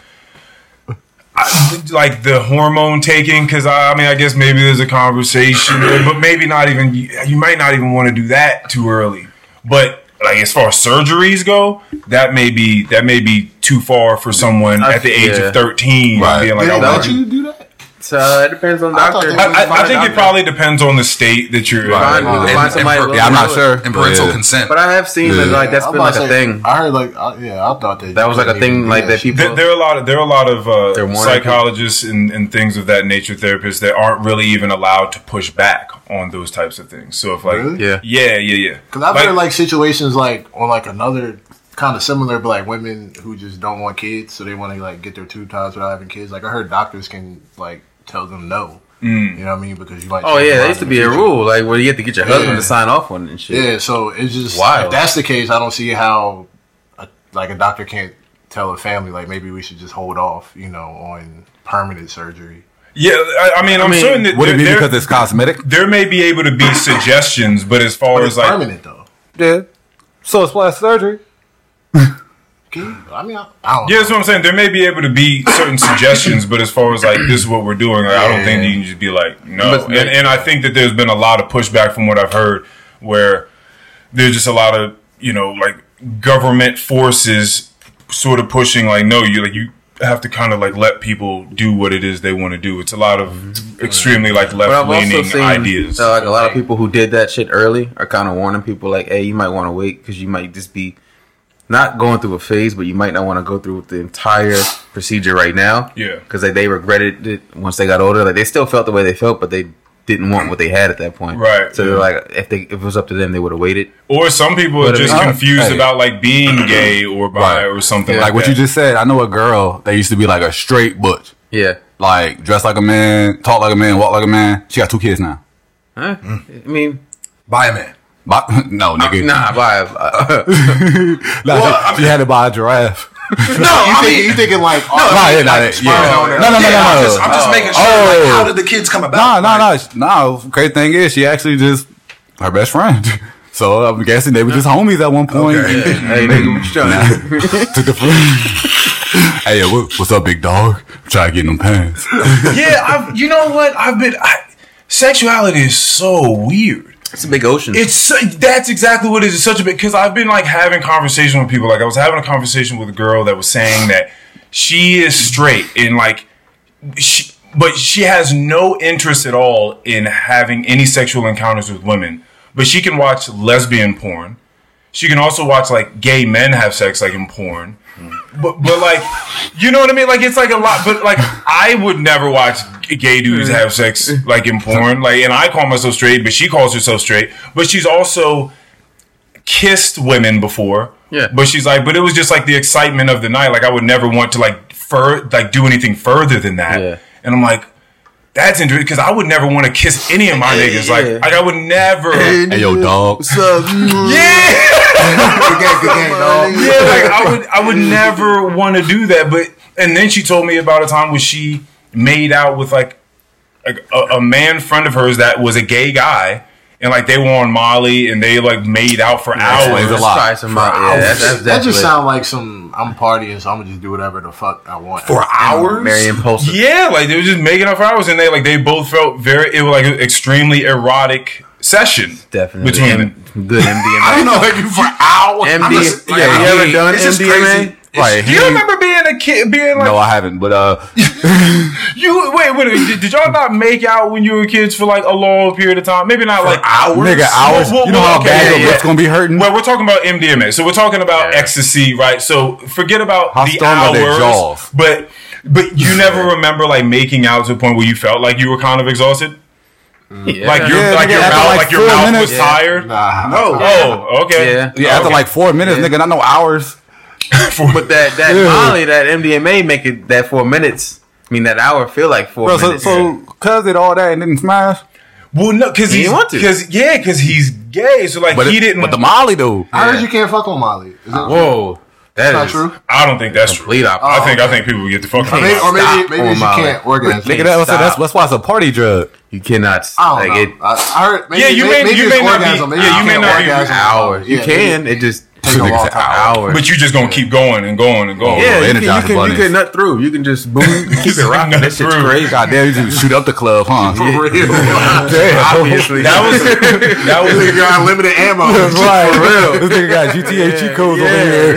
I- Like the hormone taking, because I, I mean, I guess maybe there's a conversation, but maybe not even. You, you might not even want to do that too early. But like as far as surgeries go, that may be that may be too far for someone I- at the age yeah. of 13 Right. being like, Did I they want let to. you do that? So uh, it depends on the I doctor. they I, I, I think Find it probably depends on the state that you're Find- in. you can And- find somebody. and- a yeah I'm not sure And parental Yeah. consent. But I have seen that like that's I'm been like to a thing. I heard like, uh, yeah, I thought that That was like a thing like that people. There, there are a lot of there are a lot of uh, psychologists and, and things of that nature, therapists that aren't really even allowed to push back on those types of things. So if like, Really? Yeah. yeah, yeah, yeah. Because I've heard like situations like on like another kind of similar, but like women who just don't want kids, so they want to like get their two times without having kids. Like I heard doctors can like tell them no. Mm. You know what I mean? Because you might. Oh yeah, that used to be the a rule, like where you have to get your husband Yeah. to sign off on it and shit. Yeah, so it's just Wild. if that's the case, I don't see how a, like a doctor can't tell a family like maybe we should just hold off, you know, on permanent surgery. Yeah, I, I mean, I'm mean, certain that would it be there, because it's cosmetic there may be able to be suggestions, but as far But as like permanent though. yeah so it's plastic surgery Can you- I mean, I, I don't. Yeah, that's what I'm saying. There may be able to be certain suggestions, but as far as like this is what we're doing, like, I don't think Yeah. you can just be like no. But- and, and I think that there's been a lot of pushback from what I've heard, where there's just a lot of you know like government forces sort of pushing like no, you like you have to kind of like let people do what it is they want to do. It's a lot of mm-hmm. extremely like left leaning ideas. that, like a lot of people who did that shit early are kind of warning people like, hey, you might want to wait because you might just be not going through a phase, but you might not want to go through the entire procedure right now. Yeah. because like, they regretted it once they got older. Like they still felt the way they felt, but they didn't want what they had at that point. Right, So yeah. they're like, if they if it was up to them, they would have waited. Or some people are But I just confused hey. about like being gay or bi Right. or something like like, what that. you just said. I know a girl that used to be like a straight butch, Yeah. like dress like a man, talk like a man, walk like a man. She got two kids now. Huh? I mean, Buy a man. But, no, nigga. nah, but uh, Nah, she, she had to buy a giraffe. No, You, I think, mean, you thinking like, no, Nah, yeah, nah, yeah. sperm donor. No, no, no, no, I'm just, I'm just making sure. Oh. Like, how did the kids come No, about? no, Like, no, no. Crazy thing is, she actually just her best friend. So I'm guessing they were just homies at one point. Okay. hey, nigga, what you trying Took the friend. hey, yo, what, what's up, big dog? Try to get them pants. yeah, I've, you know what? I've been. I, sexuality is so weird. It's a big ocean. It's that's exactly what it is. It's such a big because I've been like having conversation with people. Like I was having a conversation with a girl that was saying that she is straight and like she, but she has no interest at all in having any sexual encounters with women. But she can watch lesbian porn. She can also watch like gay men have sex like in porn. But but like you know what I mean? Like it's like a lot. But like I would never watch gay dudes have sex like in porn. Like and I call myself straight, but she calls herself straight. But she's also kissed women before. Yeah. But she's like, but it was just like the excitement of the night. Like I would never want to like fur like do anything further than that. Yeah. And I'm like, that's interesting because I would never want to kiss any of my niggas. Like, Yeah. like I would never. hey, yo, dog. yeah. Good game, good game, dog. yeah, like I would, I would never want to do that. But and then she told me about a time when she made out with like a, a, a man friend of hers that was a gay guy, and like they were on Molly and they like made out for explains hours. a lot. Try some out. Yeah, that's, that's That just definitely- sounds like some. I'm partying, so I'm gonna just do whatever the fuck I want for hours. very impulsive. Yeah, like they were just making up for hours, and they like they both felt very. It was like extremely erotic session. Definitely. between. M- good MDMA. I don't know you for hours. MD, just- like, yeah, I you ever done MDMA? Right. Do you remember being a kid, being like No, I haven't. But uh, you? Wait, wait, did, did y'all not make out when you were kids for like a long period of time? Maybe not like hours. nigga, hours. Well, well, you know well, how okay, bad yeah, your yeah. lips gonna be hurting. Well, we're talking about MDMA, so we're talking about ecstasy, right? So forget about How the strong are their hours, but but you never remember like making out to a point where you felt like you were kind of exhausted, Yeah. like your Yeah, like nigga, your mouth, like, like, your four mouth minutes- was tired. Nah, No. Oh, okay. Yeah. yeah, after Okay. like four minutes, nigga, not no hours. But that that Yeah. Molly, that MDMA, make it that four minutes. I mean, that hour feel like four Bro, so, minutes. so cuz did all that and didn't smash. Well, no, because He he's didn't want to. because yeah, because he's gay. So like But he it- didn't. But the Molly though. I heard you can't fuck on Molly. Is ah. that Whoa, That's that not is true? I don't think that's true. complete opposite. I think I think people get the fuck. Or maybe, or maybe, Stop maybe on she Molly. can't orgasm. Nigga, that that's, that's why it's a party drug. You cannot. I don't like know. It, I, I heard. Maybe, Yeah, you may- maybe you it's may not be- Maybe yeah, you may can't be orgasm hours. You Yeah, can. maybe It just Take a Nigga long time. hours. But you're just gonna keep going and going and going. yeah, you can, you can, you can nut through. You can just boom, keep it rocking. That shit's through. crazy. God damn, you just shoot up the club, huh? For real. Damn. Obviously, That was that was You got unlimited ammo. That's right. For real. This nigga got GTA cheat codes over here.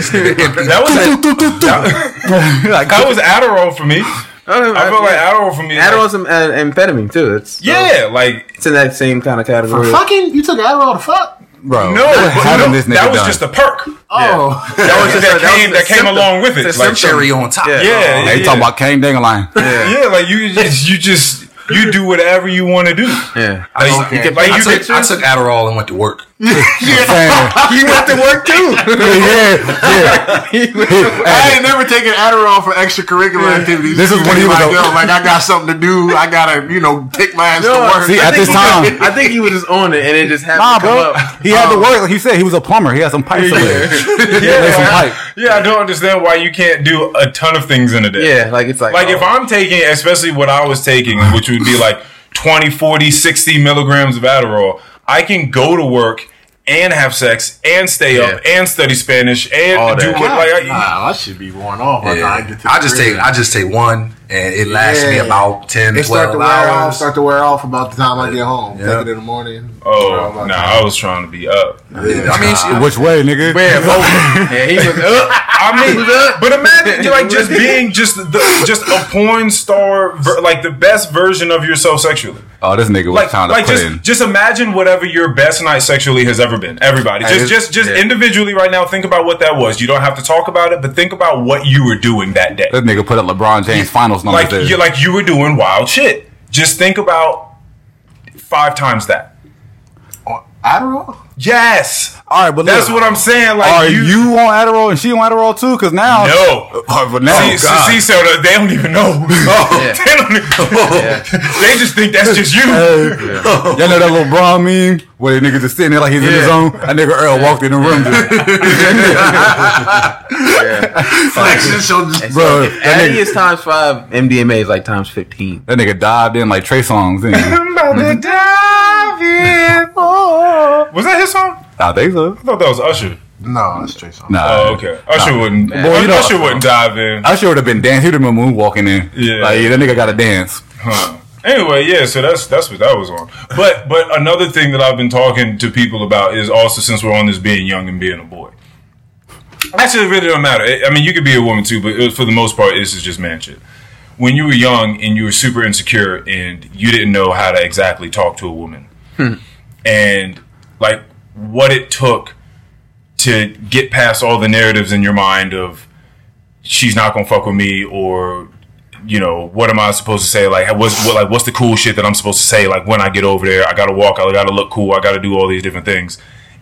that was that, like, that was Adderall for me. I felt like Adderall for me. like- Adderall's some uh, amphetamine too. It's yeah, like it's in that same kind of For category. fucking, you took Adderall to fuck? bro. no, but no, this nigga that was done. just a perk. Oh, That was just that, that came that came symptom. along with it. It's Like, symptom. Cherry on top. Yeah. yeah, Hey, yeah. talking about Kane Dangling. yeah, like you just you just you do whatever you want to do. Yeah, Like, Okay. you, can, like I, you took, can, I took Adderall and went to work. Saying, he went to work too. yeah, yeah. I ain't never taken Adderall for extracurricular activities. This is when he was like, a- like I got something to do. I gotta, you know, take my ass No, to work. See, I at think this he- time- I think he was just on it, and it just happened Nah, to come bro. up. He had to oh. work. Like he said, he was a plumber. He had some pipes to lay. Lay some pipe. yeah, I don't understand why you can't do a ton of things in a day. Yeah, like it's like Like oh, if I'm taking, especially what I was taking, which would be like 20, 40, 60 milligrams of Adderall, I can go to work and have sex and stay up and study Spanish and All do that. what like I, Nah, I should be worn off. by the time I, Yeah. get to I just take I just take one and it lasts me about 10, It start 12 to wear off. Start to wear off about the time I get home. Yeah. Take it in the morning. Oh, no, about I was trying to be up. I mean, she- Which way, nigga? Yeah, he was up. I mean, but imagine like just being just the just a porn star, ver- like the best version of yourself sexually. Oh, this nigga was Like, trying to like put just in. just imagine whatever your best night sexually has ever been. Everybody, just just just yeah. individually right now, think about what that was. You don't have to talk about it, but think about what you were doing that day. This nigga put up LeBron James finals numbers Like there. you like you were doing wild shit. Just think about five times that. Adderall. Yes, All right, but that's look, what I'm saying. Like Are you, you, on Adderall and she on Adderall too? Because now, no. Oh, but now, see, God. see, so they don't even know. Oh, yeah. they, don't even, they just think that's just you. Y'all know that little Braun meme where the nigga just sitting there like he's in his Yeah. own. That nigga Earl walked in the room, just, Flexing, so just- bro. That Addy nigga, is times five. MDMA is like times fifteen. that nigga dived in like Trey Songz. I'm about to mm-hmm. dive in. Oh. Was that his song? I think so. I thought that was Usher. No, that's straight song. Nah. Oh, okay. Usher wouldn't. Boy, you know- Usher wouldn't dive in. I sure would have been dancing. He'd have been moonwalking in. Yeah. Like, yeah, that nigga got to dance. Huh. Anyway, yeah, so that's that's what that was on. But but another thing that I've been talking to people about is also since we're on this being young and being a boy. Actually, it really don't matter. I I mean, you could be a woman too, but it, for the most part, this is just man shit. When you were young and you were super insecure and you didn't know how to exactly talk to a woman, Hmm. and like what it took to get past all the narratives in your mind of she's not gonna fuck with me or you know what am I supposed to say? Like what's what, like what's the cool shit that I'm supposed to say? Like when I get over there I gotta walk I gotta look cool I gotta do all these different things.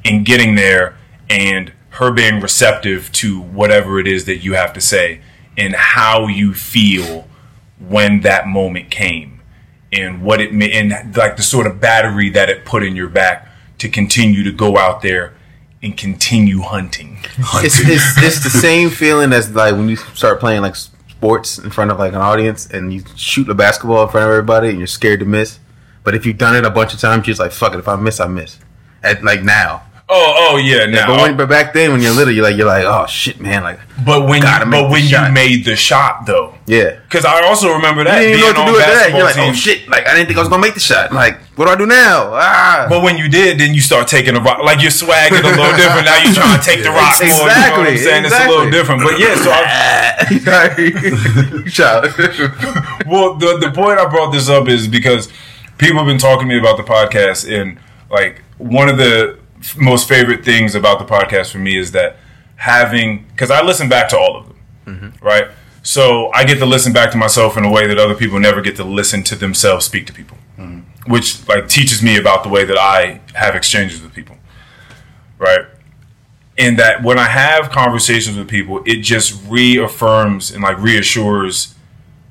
And getting there and her being receptive to whatever it is that you have to say and how you feel when that moment came and what it meant and like the sort of battery that it put in your back to continue to go out there and continue hunting. It's, it's it's the same feeling as like when you start playing like sports in front of like an audience and you shoot a basketball in front of everybody and you're scared to miss. But if you've done it a bunch of times, you're just like, fuck it. If I miss, I miss. At like now. Oh, oh yeah, now. But when, but back then when you're little, you're like you're like, oh shit, man, like But when you, but when you made the shot though, yeah. because I also remember that You didn't being know on what to do with that. You're like, oh shit, like I didn't think I was gonna make the shot. Like, what do I do now? Ah. But when you did, then you start taking a rock. Like you're swagging a little different. Now you're trying to take the rock. more, you know what I'm Exactly, saying? It's a little different. But yeah, so I, well, the the point I brought this up is because people have been talking to me about the podcast, and like one of the most favorite things about the podcast for me is that having because I listen back to all of them, mm-hmm. right? So I get to listen back to myself in a way that other people never get to listen to themselves speak to people, mm-hmm. which like teaches me about the way that I have exchanges with people, right? And that when I have conversations with people, it just reaffirms and like reassures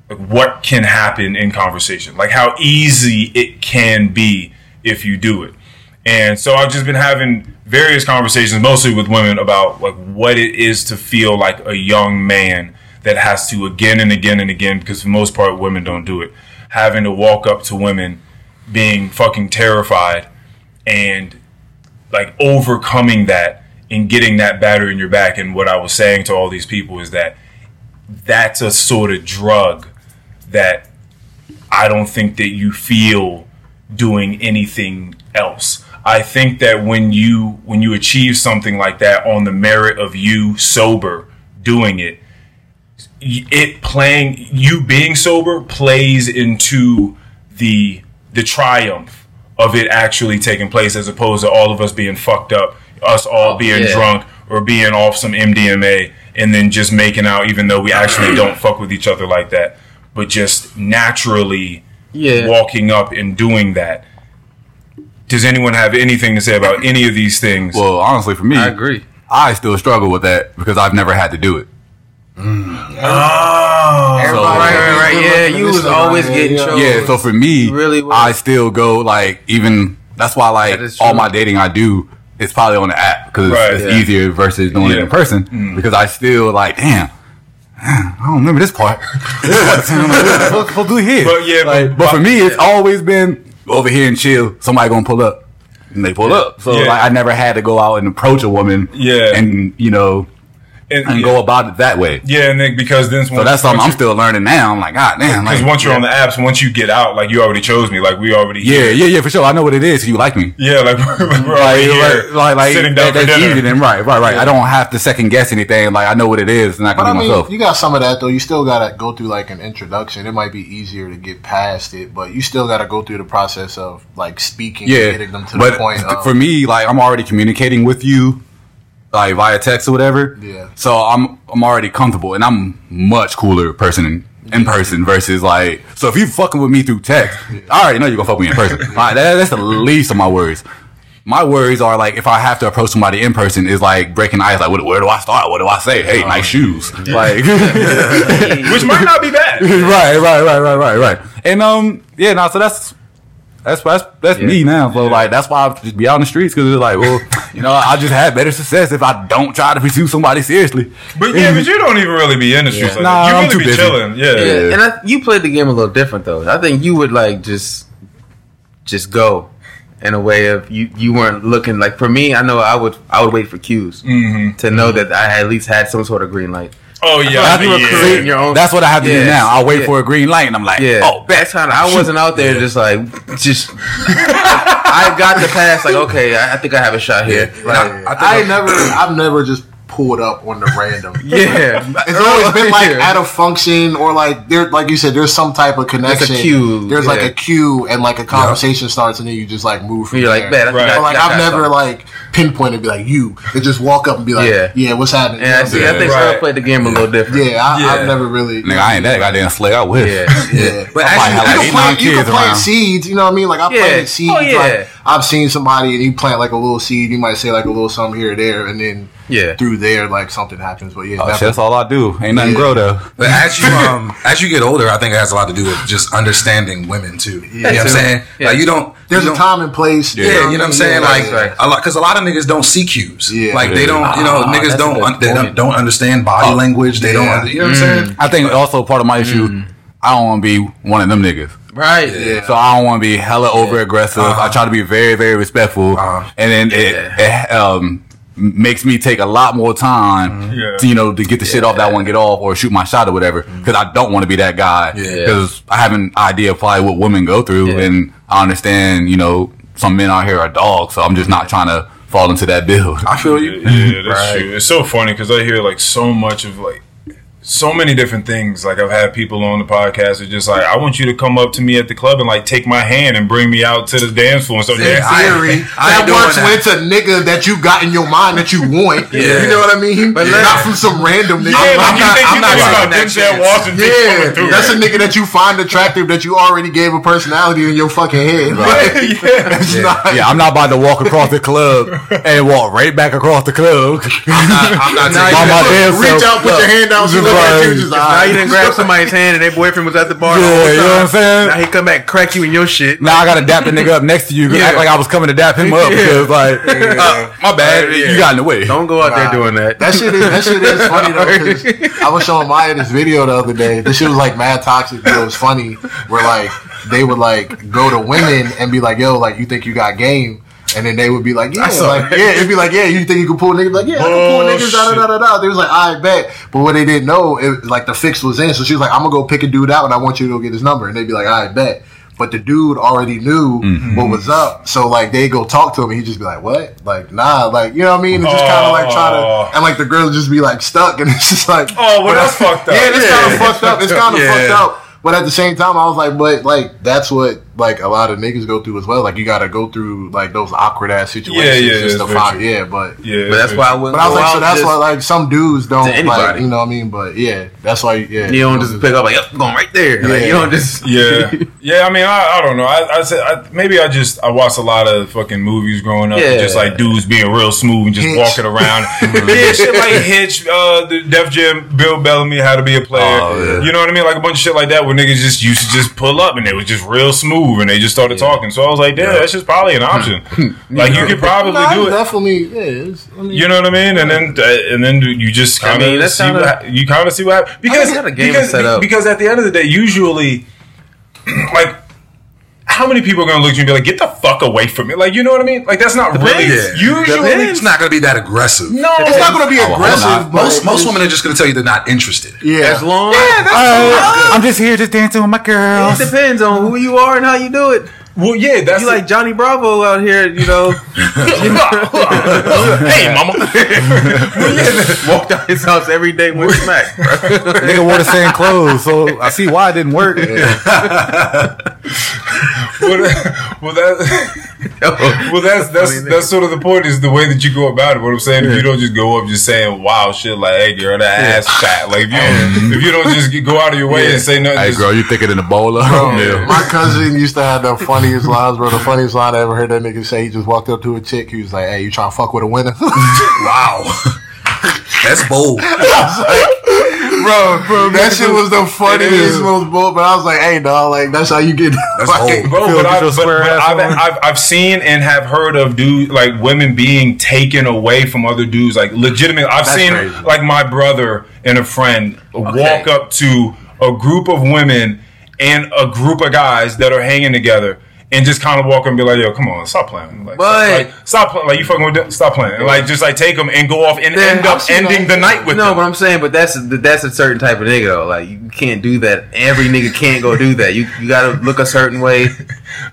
like what can happen in conversation, like how easy it can be if you do it. And so I've just been having various conversations, mostly with women, about like what it is to feel like a young man that has to again and again and again, because for the most part, women don't do it, having to walk up to women, being fucking terrified, and like overcoming that and getting that battery in your back. And what I was saying to all these people is that that's a sort of drug that I don't think that you feel doing anything else. I think that when you when you achieve something like that on the merit of you sober doing it, it playing you being sober plays into the the triumph of it actually taking place as opposed to all of us being fucked up, us all oh, being yeah. drunk or being off some MDMA and then just making out even though we actually don't fuck with each other like that, but just naturally Yeah. walking up and doing that. Does anyone have anything to say about any of these things? Well, honestly, for me, I agree. I still struggle with that because I've never had to do it. Mm. oh, Everybody- Right, right, right. Yeah, you was always getting choked. Yeah, so for me, Really was. I still go like even that's why like That is all my dating I do is probably on the app because Right, it's yeah. easier versus doing it in person mm. because I still like damn. I don't remember this part. what am I supposed to do here? But yeah, Like, but- but for me, it's always been over here and chill. Somebody gonna pull up, and they pull up. So Yeah. like, I never had to go out and approach a woman. Yeah. and you know, and, and go about it that way. Yeah, and then because then So that's something I'm still learning now. I'm like, God damn, Because like, once you're on the apps, once you get out, like you already chose me, like we already yeah, yeah, yeah, for sure. I know what it is. You like me. yeah, like we're, we're Like, here, like, like, like sitting that, down for that's dinner. easy then, right, right, right. I don't have to second guess anything. Like, I know what it is, and I can But I do mean, myself. you got some of that though. You still gotta go through like an introduction. It might be easier to get past it, but you still gotta go through the process of like speaking, yeah, and getting them to but the point. th- Of, for me, like, I'm already communicating with you, like via text or whatever. Yeah. So I'm I'm already comfortable, and I'm much cooler person in, in person versus like. So if you fucking with me through text, I already know you're gonna fuck with me in person. Like, that, that's the least of my worries. My worries are like if I have to approach somebody in person is like breaking ice. Like, what, where do I start? What do I say? Hey, nice shoes. Like, which might not be bad. right, right, right, right, right, right. And um, yeah, no, so that's that's that's that's me now. So like that's why I just be out in the streets because it's like, well, you know, I just had better success if I don't try to pursue somebody seriously. But yeah, but you don't even really be in the streets like Nah, that. You I'm really too be busy. chilling. Yeah. Yeah, and I, you played the game a little different though. I think you would like just just go in a way of you you weren't looking like for me. I know I would I would wait for cues mm-hmm. to know mm-hmm. that I at least had some sort of green light. Oh yeah. That's yeah. what creating your own. That's what I have to do now. I'll wait Yeah. for a green light, and I'm like, Yeah. oh, that's kind of. I wasn't out there just like just. I got the pass. Like okay, I, I think I have a shot here. Like, I, never, I've never just pulled up on the random. yeah, It's always been like Yeah. at a function or like there, like you said, there's some type of connection. cue, There's like a cue, and like a conversation starts, and then you just like move. From You're like, there. man, I Right. think like I I've never something. like pinpointed, be like you, and just walk up and be like, Yeah. yeah, what's happening? And I see. I think Right. Earl played the game a little different. yeah, I, Yeah. I've never really. nigga, I ain't that goddamn slick. I wish. Yeah. Yeah, But I might as have you, like you can nine plant, you can kids plant around. seeds. You know what I mean? Like I Yeah. planted oh, seeds. Oh, yeah. I've seen somebody and you plant like a little seed. You might say like a little something here or there, and then Yeah. through there like something happens. But yeah, Oh, shit, that's all I do. Ain't nothing Yeah. grow though. But as you um as you get older, I think it has a lot to do with just understanding women too. You know what I'm saying? Yeah. Like you don't. there's you a don't- time and place. Yeah, you know what I'm saying? Yeah, Like right. a lot, because a lot of niggas don't see cues. Yeah. like they don't. You know, Ah, niggas don't. Un, they don't, don't understand body language. They Yeah. don't. You know what I'm saying? I think also part of my issue. I don't want to be one of them niggas. Right. Yeah. So I don't want to be hella over aggressive. I try to be very, very respectful, Uh-huh. and then it, it um m- makes me take a lot more time, Yeah. to, you know, to get the shit off that one, get off or shoot my shot or whatever. Because I don't want to be that guy. Yeah. Because I have an idea of probably what women go through, Yeah. and I understand, you know, some men out here are dogs, so I'm just not trying to fall into that bill. I feel you. Yeah, that's true. It's so funny because I hear like so much of like so many different things. Like I've had people on the podcast that just like, I want you to come up to me at the club and like take my hand and bring me out to the dance floor. And so yeah, theory, I that ain't doing works that. when it's a nigga that you got in your mind that you want. Yeah. You know what I mean? But not from some random nigga. yeah, like I'm you not- think I'm you not think taking about that Denzel. Washington Yeah, coming through. that's a nigga that you find attractive that you already gave a personality in your fucking head. Like, yeah. it's not. Yeah, I'm not about to walk across the club and walk right back across the club. I'm not. I'm not Nah, taking By my that. Reach out, put your hand out, she you, Now you didn't grab somebody's hand and their boyfriend was at the bar. Yeah, the whole you know what I'm saying? Now he come back, crack you in your shit. Now I gotta dap the nigga up next to you, Yeah. act like I was coming to dap him up Yeah. because like, uh, my bad, Yeah. you got in the way. Don't go out there doing that. That shit is that shit is funny though. I was showing Maya this video the other day. This shit was like mad toxic, but it was funny. Where like they would like go to women and be like, "Yo, like you think you got game." And then they would be like, yeah, like, yeah, it'd be like, yeah, you think you can pull niggas? Like, yeah, I can pull Oh, niggas, da da da da da. They was like, I bet. But what they didn't know, it, like the fix was in. So she was like, I'm gonna go pick a dude out and I want you to go get his number. And they'd be like, I bet. But the dude already knew what was up. So like they go talk to him and he'd just be like, What? Like, nah, like, you know what I mean? And just kinda like try Oh. to and like the girl would just be like stuck and it's just like Oh, well, that's fucked up. Yeah, it's Yeah. kinda fucked up. It's kinda Yeah. fucked up. But at the same time, I was like, but like that's what like a lot of niggas go through as well. Like you got to go through like those awkward ass situations Yeah, yeah, just that's to find. Yeah, but Yeah, But that's why I wouldn't. but I was like, so that's just- why like some dudes don't like anybody. you know what I mean. But yeah, that's why yeah you don't just pick up like, yep, I'm going right there. Like, Yeah. you don't just. Yeah, yeah. I mean, I, I don't know. I, I said I, maybe I just I watched a lot of fucking movies growing up, Yeah. just like dudes being real smooth and just Hitch. walking around. yeah, shit like Hitch, uh, the Def Jam, Bill Bellamy, How to Be a Player. Oh, yeah. You know what I mean? Like a bunch of shit like that where niggas just used to just pull up and it was just real smooth and they just started talking. So I was like, damn, that's just probably an option. like you could probably Nah, do it. definitely yeah. It's, I mean, You know what I mean? And then uh, and then you just I kind mean, of that's see kinda- what you kind of see what happens because how the game because, set up. because at the end of the day, usually like how many people are gonna look at you and be like, "Get the fuck away from me"? Like, you know what I mean? Like, that's not really Yeah. usually. It's not going to be that aggressive. No, It's not going to be Oh, aggressive. not. Most most women are just going to tell you they're not interested. Yeah. As long Uh, I'm just here, just dancing with my girls. it depends on who you are and how you do it. Well, yeah, that's You like Johnny Bravo out here, you know, hey, mama. walk down his house every day with smack. Nigga wore the same clothes, so I see why it didn't work. well, well, that, well, that's that's that's sort of the point. Is the way that you go about it. What I'm saying, if you don't just go up just saying "wow" shit like, "Hey, girl, that ass fat." Like if you don't, if you don't just go out of your way and say nothing, Hey, just, girl, you thicker than a bowler? Bro, My cousin used to have the funniest lines, bro. The funniest line I ever heard that nigga say. He just walked up to a chick. He was like, "Hey, you trying to fuck with a winner?" Wow. That's bold. bro, bro, that shit was the funniest, most bold. But I was like, "Hey, dog, like that's how you get." That's fucking- bold. Bro, Feel but, like I, but, but I've. I've, I've seen and have heard of dude like women being taken away from other dudes like legitimate. I've That's seen crazy. like my brother and a friend walk up to a group of women and a group of guys that are hanging together. And just kind of walk up and be like, "Yo, come on, stop playing! Like, But- stop, like, stop playing! Like, you fucking with them? Stop playing! And, like, just like take them and go off and end up ending the night with them. No, them. but I'm saying, but that's that's a certain type of nigga though. Like you can't do that. Every nigga can't go do that. You you gotta look a certain way.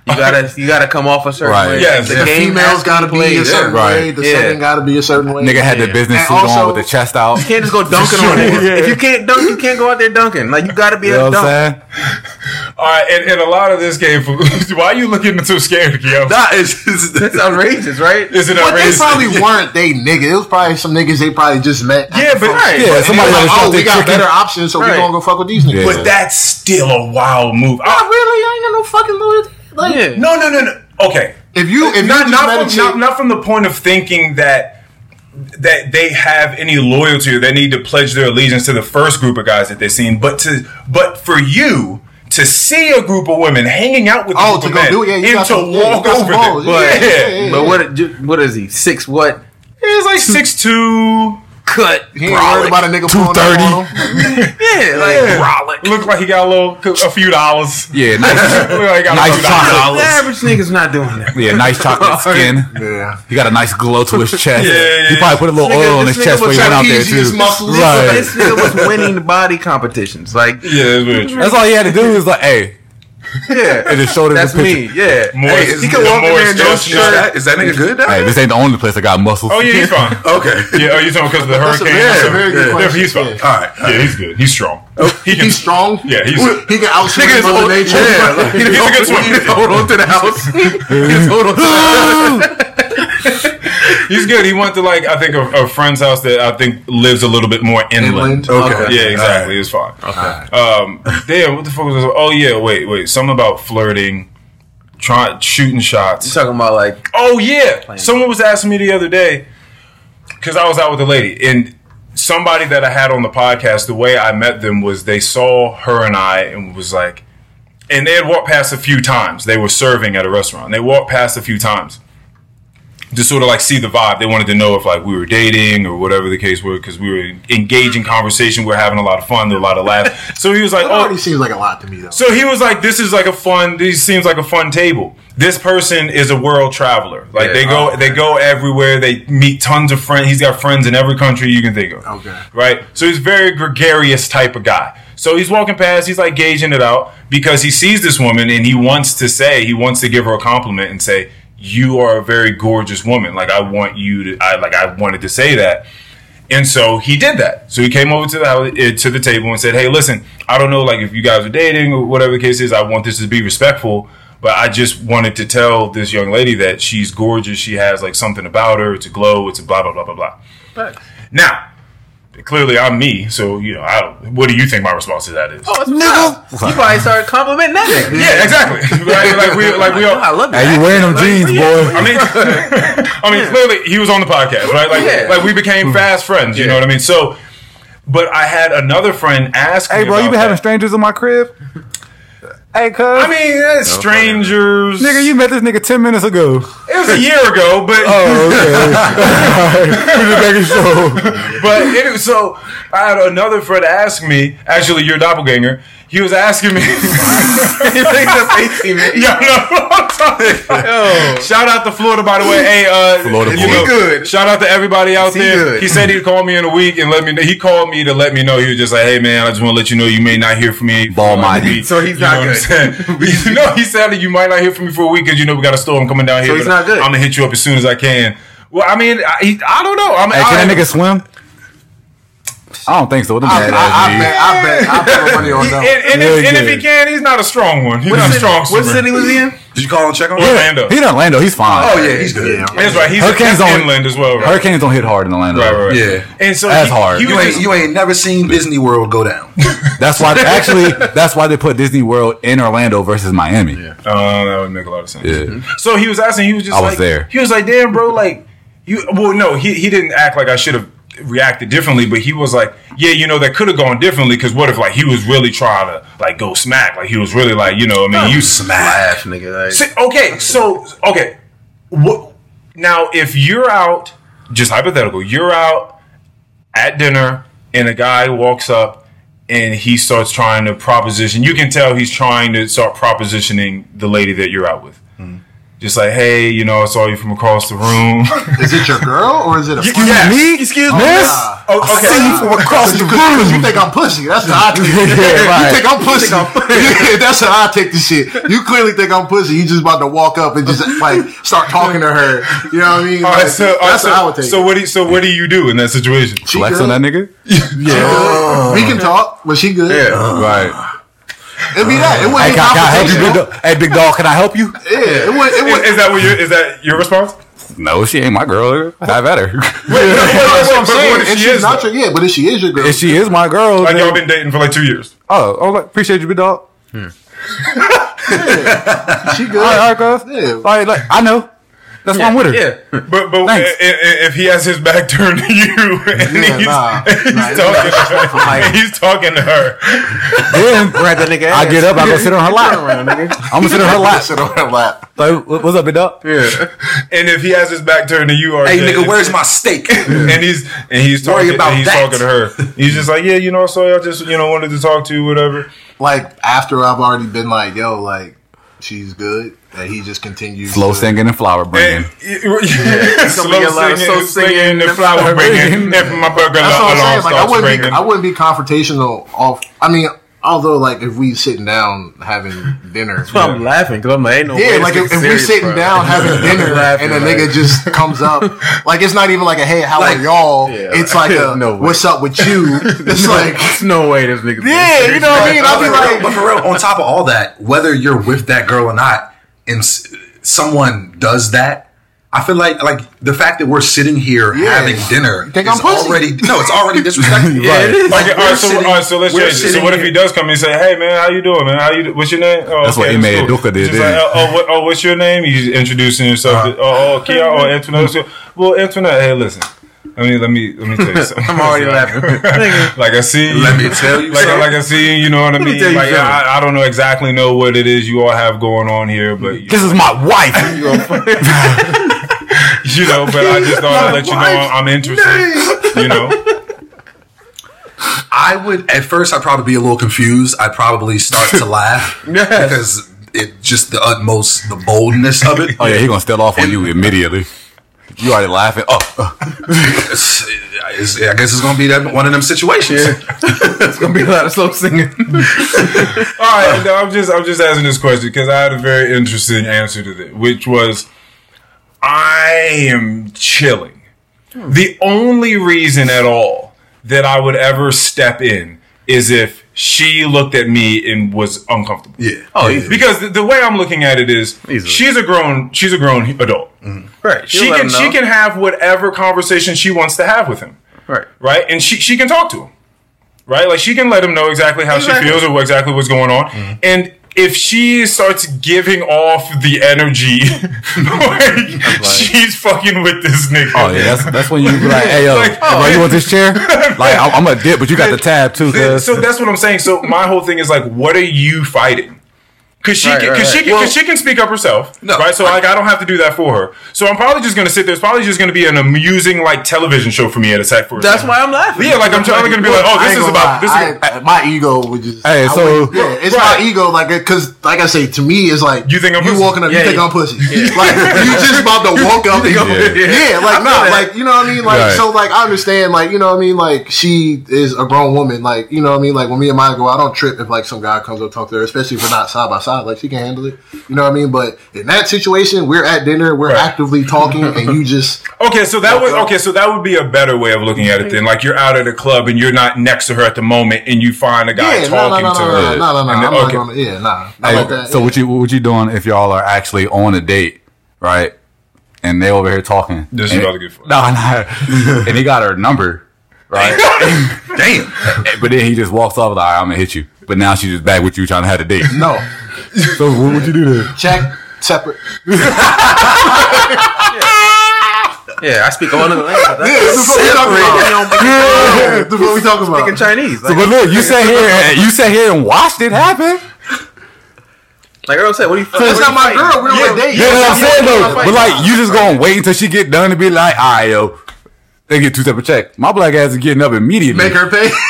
You gotta you gotta come off a certain Right. way. Yes. the The game females has to got to be a certain Right. way. The Yeah. setting got to be a certain way. Nigga had the business And suit on with the chest out. You can't just go dunking on it. If you can't dunk, you can't go out there dunking. Like you gotta be You able know to what I'm dunk. saying? All right, and, and a lot of this game. why are you looking so scared, yo? Nah, it's, it's, That's outrageous, right? Is it outrageous? But they probably weren't they nigga. It was probably some niggas they probably just met. Yeah, but- right. Yeah, And somebody they that was was like, oh, we there got tricking. better options, so we Right. gonna go fuck with these niggas. But that's still a wild move. Not I- really. I ain't got no fucking loyalty. Like, Yeah. no, no, no, no. Okay, If you if not you not just from, not, not from the point of thinking that that they have any loyalty or they need to pledge their allegiance to the first group of guys that they've seen, but to but for you to see a group of women hanging out with a Oh, to go men do it, yeah, you and got to some- yeah, you walk got over balls. them. But Yeah, yeah, yeah, but what what is he? Six what? He's like six two. Cut. he ain't worried about a nigga pulling up 230. on him. Yeah, like brolic. Look like he got a little, a few dollars. Yeah, nice, Look like he got Nice a few chocolate. dollars. The average nigga's not doing that. yeah, nice chocolate skin. Yeah. He got a nice glow to his chest. Yeah, yeah, he probably put a little nigga- oil on his chest when he went out there trapezius too. muscles. Right. This nigga was winning body competitions. Like, Yeah, that's. That's all he had to do was like, hey, yeah, and just showed him that's the picture. me. Yeah, Moist- Hey, is- he can the walk in there moist in no chestnut. is, that, is that nigga good? Now? Hey, this ain't the only place I got muscles. Oh yeah, he's fine. Okay. Yeah, oh, you talking because of the That's a hurricane? very- or that's a very good Yeah, question. he's fine. Yeah. All right. Yeah, he's good. He's strong. Oh, he can, He's strong. Yeah, he's He can outswim Niggas Mother hold- Nature. yeah, like, he's a good He swimmer. can hold on to the house. He can hold on to the house. He's good. He went to like I think a, a friend's house that I think lives a little bit more inland. Inland? Okay. Yeah, exactly. It's fine. Okay. Um, damn, what the fuck was this? Oh yeah, wait, wait. Something about flirting, trying shooting shots. You talking about like Oh yeah, someone was asking me the other day because I was out with a lady and somebody that I had on the podcast. The way I met them was they saw her and I and was like, and they had walked past a few times. They were serving at a restaurant. They walked past a few times to sort of like see the vibe. They wanted to know if like we were dating or whatever the case were because we were engaging conversation. We were having a lot of fun, there were a lot of laughs. So he was like, "Oh, already seems like a lot to me though. so he was like, "This is like a fun. This seems like a fun table. This person is a world traveler. Like Yeah. they go, Oh, they go everywhere. They meet tons of friends. He's got friends in every country you can think of. Okay. right? So he's very gregarious type of guy. So he's walking past. He's like gauging it out because he sees this woman and he wants to say, he wants to give her a compliment and say, "You are a very gorgeous woman. Like I want you to. I like I wanted to say that." And so he did that. So he came over to the eh, to the table and said, "Hey, listen, I don't know like if you guys are dating or whatever the case is. I want this to be respectful, but I just wanted to tell this young lady that she's gorgeous. She has like something about her. It's a glow. It's a blah blah blah blah blah." But Now, clearly I'm me, so you know, I don't, what do you think my response to that is? oh, it's nigga. You probably started complimenting that nigga. Yeah, exactly. right? Like we like we all I love Hey, that. you wearing them jeans, boy? I mean, I mean, clearly he was on the podcast, right? Like, Yeah. like we became hmm. fast friends. You know what I mean? So, but I had another friend ask Hey, me bro, you about been having strangers in my crib? Hey, cuz. I mean, eh, strangers. nigga, you met this nigga 10 minutes ago. it was a year ago, but Oh, okay. Just making but anyway, so I had another friend ask me, actually your doppelganger. he was asking me. Eighteen minutes. Yo, no, I'm talking about. Shout out to Florida, by the way. Hey, uh, Florida you boy. know, good. Shout out to everybody out He there. good. He said he'd call me in a week and let me. know. He called me to let me know. He was just like, "Hey, man, I just want to let you know you may not hear from me." for Ball like a mighty. week." So he's You not know what good. I'm saying? you know, he said that you might not hear from me for a week because you know we got a storm coming down here. So he's not good. I'm gonna hit you up as soon as I can. Well, I mean, I, he, I don't know. I mean, Hey, can I, that nigga swim? I don't think so. Them I, bad I, I bet. I bet. I put money on He- and, that. and, Yeah, if, and if he can, he's not a strong one. He's What not a city- strong What swimmer. city was he in? Did you call and check on him? Orlando. He in Orlando. He's fine. Oh yeah, he's good. Yeah. That's right. He's Hurricanes he's don't- inland as well. Right, Hurricanes don't hit hard in Orlando. right, right. Yeah. And so That's he, hard. He You ain't just- you ain't never seen Disney World go down. That's why actually that's why they put Disney World in Orlando versus Miami. Oh, that would make a lot of sense. Yeah. So he was asking. He was just I was like, there. He was like, "Damn, bro, like you." Well, no, he he didn't act like I should have reacted differently, but he was like, "Yeah, you know, that could have gone differently." Because what if like he was really trying to like go smack? Like he was really like, you know, I mean, you Laugh, nigga. Like, See, okay, so okay, what now? If you're out, just hypothetical, you're out at dinner and a guy walks up and he starts trying to proposition. You can tell he's trying to start propositioning the lady that you're out with. Just like, hey, you know, I saw you from across the room. Is it your girl or is it a friend? Yeah. Me? Excuse me? Miss? oh, okay. across the room. You think I'm pussy? That's how I take it. Yeah, right. You think I'm pussy? Yeah, that's how I take the shit. You clearly think I'm pussy. You just about to walk up and just like start talking to her. You know what I mean? All right, Like, so, all right, that's so, how I would take so it. what do you, so what do you do in that situation? She Flex good. on that nigga? Yeah, we can talk, but she good. yeah. Right. It'd be that. It wouldn't Hey, be can, can I help you, big dog? Hey, big dog, can I help you? Yeah, it would. It Is, would. is that what your is that your response? No, she ain't my girl. Have at her. That's what I'm But saying. what if And she she's is, not though? your yeah, but if she is your girl, if she is my girl, Like then- y'all been dating for like two years. oh, oh, like, appreciate you, big dog. Hmm. Yeah. she good. All right, all right, girl. Yeah. Like, like, I know. That's why I'm with her. Yeah. But but Thanks. i- i- if he has his back turned to you and Yeah, he's, nah. he's Nah, talking to her, and he's talking to her, Then Right, that nigga. I get up, I go sit on her lap. around, nigga. I'm gonna sit on her lap. Sit on her lap. Like, what's up, big dog? Yeah. and if he has his back turned to you, RJ, Hey nigga, where's my steak? and he's and he's Worry talking about and he's that. talking to her. He's just like, yeah, you know, so I just you know wanted to talk to you, whatever. Like after I've already been like, yo, like she's good, and he just continues Slow to- singing and flower bringing. And, yeah, slow be a lot of singing, slow singing, singing and flower bringing, and my burger That's what I'm saying. Like I wouldn't be, I wouldn't be confrontational. Off. I mean, although like if we sitting down having dinner, So I'm laughing because I'm like, ain't no yeah, like if, if we sitting bro. down having dinner Laughing, and a like- nigga just comes up, like it's not even like a hey, how Like- are y'all? Yeah. It's like a No what's up with you? It's like There's no way this nigga. yeah, you know what I mean. I'll be but, for real, like, but for real, on top of all that, whether you're with that girl or not, and s- someone does that, I feel like like the fact that we're sitting here Yeah. having dinner Think is I'm already no, it's already disrespectful. Yeah, it is. Like, Like, all, right, so, sitting- all right, so let's we're change it. So sitting what if he does come and say, "Hey man, how you doing, man? How you? What's your name?" Oh, That's what okay, Ime cool. Duka did, Just like, oh, oh, what, oh, what's your name? He's introducing himself. Uh-huh. to, oh, oh, Kia, oh, Antoinette. Well, Antoinette, hey, listen. I mean, let me let me tell you something. I'm already laughing. Like I see, you, Let me tell you like like I see, you, you know what I me mean. tell you Like something. I, I don't know exactly know what it is you all have going on here, but you, This is my wife. You know, but I just thought I'd let you know I'm, I'm interested. You know, I would at first I'd probably be a little confused. I'd probably start to laugh Yes. because it just the utmost the boldness of it. Oh yeah, he gonna steal off on you immediately. You already laughing. Oh, It's- it's- I guess it's gonna be that one of them situations. It's gonna be a lot of slow singing. All right, no, I'm just I'm just asking this question because I had a very interesting answer to this, which was I am chilling. The only reason at all that I would ever step in is if she looked at me and was uncomfortable. Yeah. Oh, easy. Because the, the way I'm looking at it is Easily. she's a grown she's a grown adult. Mm-hmm. Right. She can she can have whatever conversation she wants to have with him Right. right? And she she can talk to him, right? Like she can let him know exactly how Exactly. she feels or what- exactly what's going on. Mm-hmm. And if she starts giving off the energy, like, she's fucking with this nigga. oh yeah, that's that's when you be like, hey yo, Like, bro, you want this chair? Like I'm, I'm a dip, but you got the tab too. Cause so that's what I'm saying. So my whole thing is like, what are you fighting? Cause she, Right, can, right, cause she, right. can, cause she can speak up herself, No, right? So like, I don't have to do that for her. So I'm probably just gonna sit there. It's probably just gonna be an amusing like television show for me at a sec for. a That's why I'm laughing. Yeah, like I'm trying gonna be like, oh, this is gonna about this. lie. Is, I- my ego would just. Hey, so- would- yeah, it's Right. my ego, like, because, like I say, to me, it's like You think I'm you pussy? walking up, you Yeah, think yeah. I'm pussy, like you just about to walk up, yeah. like nah, like you know what I mean, like so, like I understand, like you know what I mean, like she is a grown woman, like you know what I mean, like when me and Maya go, I don't trip if like some guy comes up and talk to her, especially if we're not side by side, like she can handle it, you know what I mean. But in that situation, we're at dinner, we're Right. actively talking, and you just Okay, so that would okay, so that would be a better way of looking at it. Then, like you're out at a club and you're not next to her at the moment, and you find a guy yeah, no, no, talking no, no, to no, her. no, no, no, And I'm then- okay. gonna, yeah, nah, Hey, like that. so yeah. what you what you doing if y'all are actually on a date, right? And they over here talking. This is and, about to get fun. No, no. and he got her number, right? Damn. but then he just walks off like, I'm gonna hit you. But now she's just back with you trying to have a date. No, So what would you do then? check separate. Yeah, I speak all the languages. Yeah, that's what we talking about. Yeah, that's what we talking about. Speaking Chinese. So, but look, you sat here, and, you sat here and watched it happen. like Earl said, what are you? It's not my girl. We're on a date. Yeah, what I'm saying though. But like, you just gonna wait until she get done and be like, all right, yo, they get two separate checks. My black ass is getting up immediately. Make her pay.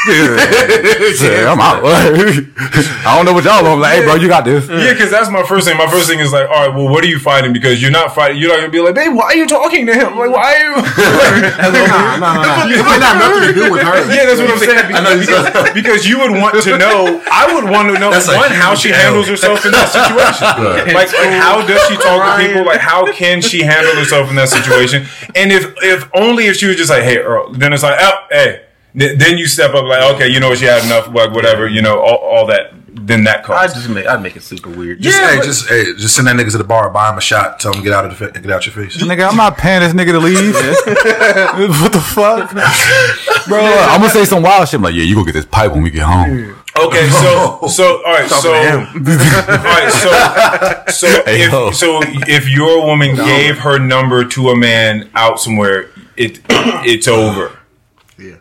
Yeah, I'm out. I don't know what y'all on. Like, hey, bro, you got this. Yeah, because that's my first thing. My first thing is like, all right, well, what are you fighting? Because you're not fighting. You're not gonna be like, babe, why are you talking to him? Like, why are you? Nah, nah, nah, nah. It might not have nothing to do with her. yeah, that's what I'm saying. Because, because you would want to know. I would want to know That's a one how she handles herself in that situation. Like, like, how does she talk to people? Like, how can she handle herself in that situation? And if if only if she was just like, hey, Earl, then it's like, oh, hey. Th- Then you step up like, okay, you know what, you had enough, like whatever, you know, all, all that. Then that I just make I'd make it super weird. Just, Yeah, hey, but- just hey, just send that nigga to the bar, buy him a shot, tell him get out of the get out your face. Nigga, I'm not paying this nigga to leave. what the fuck, bro? I'm gonna say some wild shit. I'm like, yeah, you go get this pipe when we get home. Okay, so so all right, so all right, so so Hey, yo. if so if your woman gave her number to a man out somewhere, it it's over. Yeah.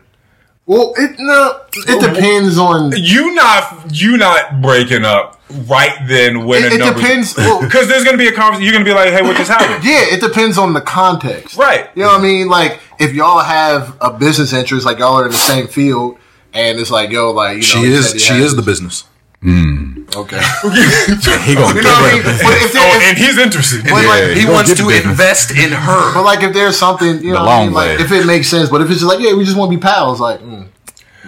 Well, it no, it depends on. You not you not breaking up right then when a it number depends. Well, because there's gonna be a conversation. You're gonna be like, hey, what just happened? yeah, it depends on the context. Right. You know what I mean? Like if y'all have a business interest, like y'all are in the same field, and it's like, yo, like you know, She is she has is the this- business. Hmm. Okay. He gonna You know what I mean? But if, there, Oh, if, and he's interested. but like, He wants to invest in her. but like if there's something, you know, what I mean? like if it makes sense. But if it's just like, yeah, we just want to be pals, like, mm,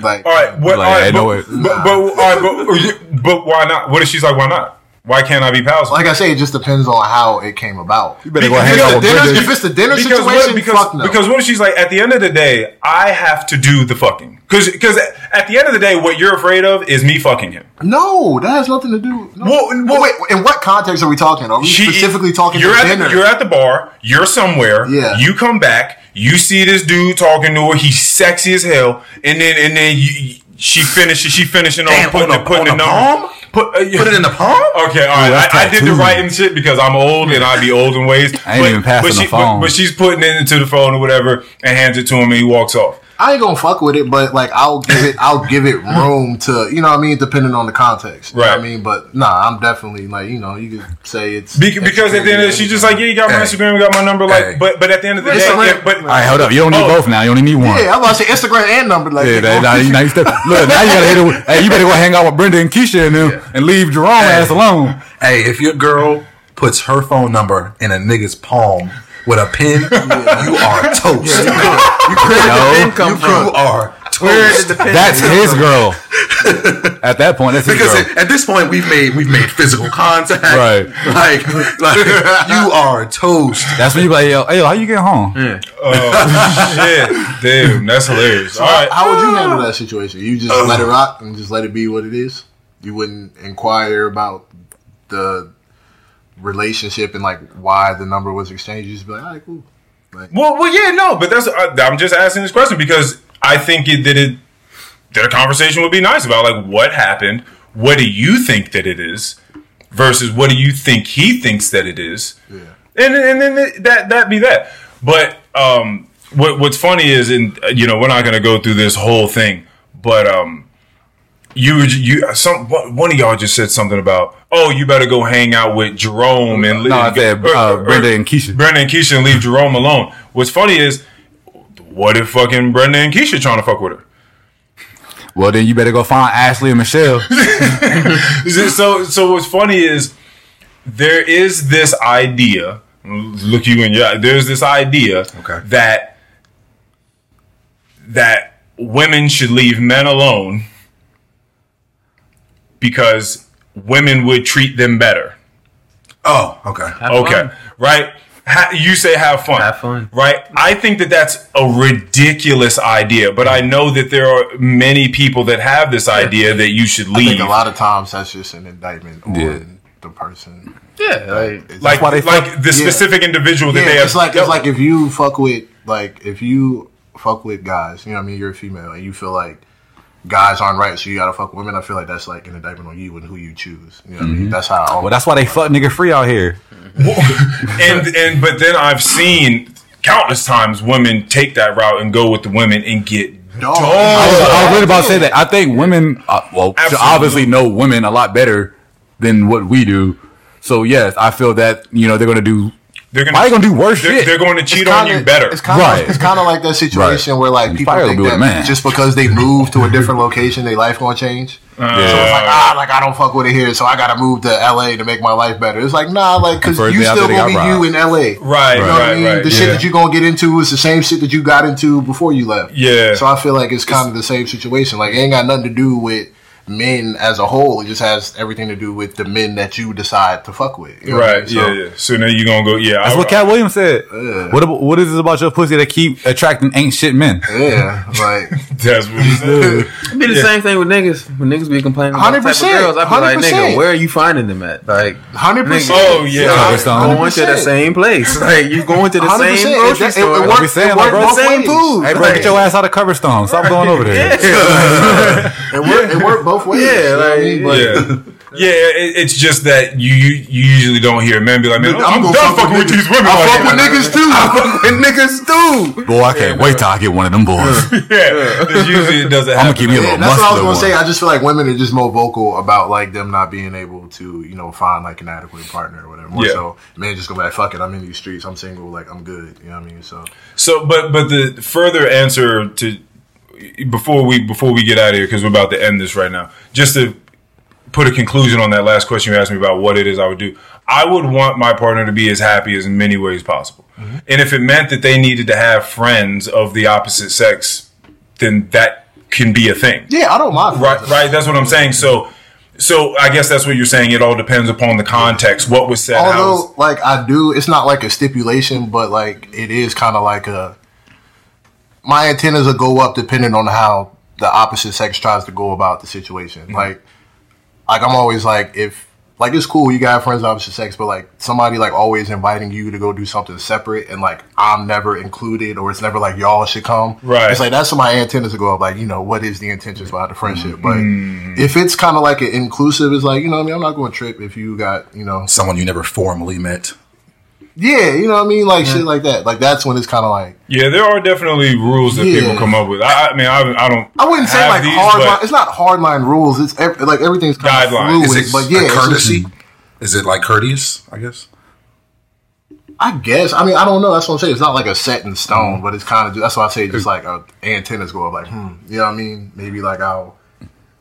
like, all right, what? Like, all right, hey, but, no way. but, but, all right, but, but why not? What if she's like, why not? Why can't I be pals? like I say, it just depends on how it came about. You better go hang out with dinner, Brendan. if it's the dinner because situation, what, because fuck no. because what if she's like at the end of the day I have to do the fucking because because at the end of the day what you're afraid of is me fucking him. no, that has nothing to do. No. Well, well- wait, in what context are we talking? Are we She- specifically talking You're at dinner? the, you're at the bar. You're somewhere. Yeah. You come back. You see this dude talking to her. He's sexy as hell. And then and then you, she finishes. She finishing on putting on the the- putting the on the number. Put, uh. Put it in the palm. Okay, all right. that's I, I did the writing shit because I'm old and I be old in ways. I ain't even passing but the she, phone. But, but she's putting it into the phone or whatever and hands it to him and he walks off. I ain't gonna fuck with it, but like I'll give it, I'll give it room to, you know what I mean, depending on the context. You know what Right. I mean, but nah, I'm definitely like, you know, you could say it's Be- because at the end of it, she's just like, yeah, you got my Hey. Instagram, you got my number, like, Hey. but but at the end of the day, Instagram- yeah, but All right, hold up. You don't need Oh. both now. You only need one. yeah, I'm about to say Instagram and number. Like, Yeah, that, now, you- now you step, look, now you gotta hit it. With, hey, you better go hang out with Brenda and Keisha and them, and leave Jerome ass alone. Hey, if your girl puts her phone number in a nigga's palm with a pen, you are toast. Pin come you, from? you are toast. did the pin That's his girl. At that point, that's his Because girl. at, at this point we've made we've made physical contact. Right. Like, like you are toast. That's when you be like, yo, hey, yo, how you get home? oh shit, damn, that's hilarious. All right, How would you handle that situation? You just uh, let it rock and just let it be what it is. You wouldn't inquire about the relationship and like why the number was exchanged. You just be like, all right, cool. Like, well, well, yeah, no, but that's uh, I'm just asking this question because I think it that it that a conversation would be nice about like what happened. What do you think that it is versus what do you think he thinks that it is? yeah. and and then that that be that. But um, what what's funny is, and you know, we're not gonna go through this whole thing, but um, you you some one of y'all just said something about oh you better go hang out with Jerome and No, I said or- uh, or- Brenda and Keisha. Brenda and Keisha and leave Jerome alone. What's funny is what if fucking Brenda and Keisha trying to fuck with her? Well, then you better go find Ashley and Michelle. So so what's funny is there is this idea. Look you in your. eye, There's this idea Okay. that that women should leave men alone because women would treat them better. Oh, okay. Have Okay, fun. right? Ha- you say have fun. Have fun. Right? I think that that's a ridiculous idea, but I know that there are many people that have this idea that you should I leave. think a lot of times that's just an indictment on Yeah. the person. Yeah, like It's like why like fuck- the specific individual that yeah, they have. it's like it's like if you fuck with like if you fuck with guys, you know what I mean, you're a female and you feel like guys aren't right, so you gotta fuck women. I feel like that's like an indictment on you and who you choose. You know what I mean? That's how. I well, that's why they fuck nigga free out here. and and but then I've seen countless times women take that route and go with the women and get Dog. I was, I was really about to say that. I think women, uh, well, Absolutely. obviously know women a lot better than what we do. So yes, I feel that you know they're gonna do. They're gonna Why they gonna do worse they're, shit? they're going to cheat on kinda- you better. It's kind of Right. it's kind of like that situation Right. where like You people probably think gonna do it, that man. just because they move to a different location, their life gonna change. Uh, So it's like ah, like I don't fuck with it here, so I gotta move to LA to make my life better. It's like nah, like because you still gonna be got you in LA. Right, You know what I mean? right. The yeah. shit that you're gonna get into is the same shit that you got into before you left. Yeah. So I feel like it's kind of the same situation. Like it ain't got nothing to do with men as a whole. It just has everything to do with the men that you decide to fuck with. You know what I right, mean? So- yeah, yeah. So now you gonna go, yeah. That's I, what Katt Williams said. What ab- what is it about your pussy that keep attracting ain't shit men? Yeah, like That's what he said. It'd be the same thing with niggas. When niggas be complaining about the type of girls, I'd be like, 100%. nigga, where are you finding them at? Like, hundred percent. Oh, yeah. Coverstone. going to the same place. Like, you going to the 100%. same It- grocery it- it store. works- What we saying, it like, worked bro? both Same ways. food. Hey, bro, get your ass out of Coverstone. Stop going over there. It worked. It worked both ways. Yeah, you know what I like, mean? But- Yeah. Yeah, it, it's just that you, you you usually don't hear men be like, man, I'm, gonna done fuck fucking with niggas. these women. I like fuck with niggas too. I fuck with niggas too. Boy, I can't wait till I get one of them boys. Yeah, 'cause usually it doesn't I'm happen. gonna give you a little that's what I was gonna one. say. I just feel like women are just more vocal about like them not being able to, you know, find like an adequate partner or whatever. More Yeah. so, men just gonna be like, "Fuck it, I'm in these streets. I'm single. Like I'm good." You know what I mean? So So, but but the further answer to before we before we get out of here because we're about to end this right now, just to put a conclusion on that last question you asked me about what it is I would do. I would want my partner to be as happy as in many ways possible, mm-hmm. and if it meant that they needed to have friends of the opposite sex, then that can be a thing. yeah, I don't mind. Right, right. That's what I'm saying. So, so I guess that's what you're saying. It all depends upon the context. What was said. how was- Although, like I do, it's not like a stipulation, but like it is kind of like a. My antennas will go up depending on how the opposite sex tries to go about the situation. Mm-hmm. Like, like I'm always like if like it's cool you got friends of opposite sex, but like somebody like always inviting you to go do something separate, and like I'm never included, or it's never like y'all should come. Right. It's like that's when my antennas will go up. Like you know what is the intentions behind the friendship? But Mm-hmm. if it's kind of like an inclusive, it's like you know what I mean. I'm not going to trip if you got you know Someone you never formally met. Yeah, you know what I mean, like shit like that. Like that's when it's kind of like Yeah, there are definitely rules that Yeah. people come up with. I, I mean, I, I don't. I wouldn't say like these, hard. Line, it's not hard line rules. It's ev- like everything's kind of Guidelines. fluid. Is it but yeah, a it's just- courtesy? Is it like courteous? I guess. I guess. I mean, I don't know. That's what I'm saying. It's not like a set in stone, but it's kind of. Just that's why I say just like uh, antennas go up. Like, hmm, you know what I mean? Maybe like I'll,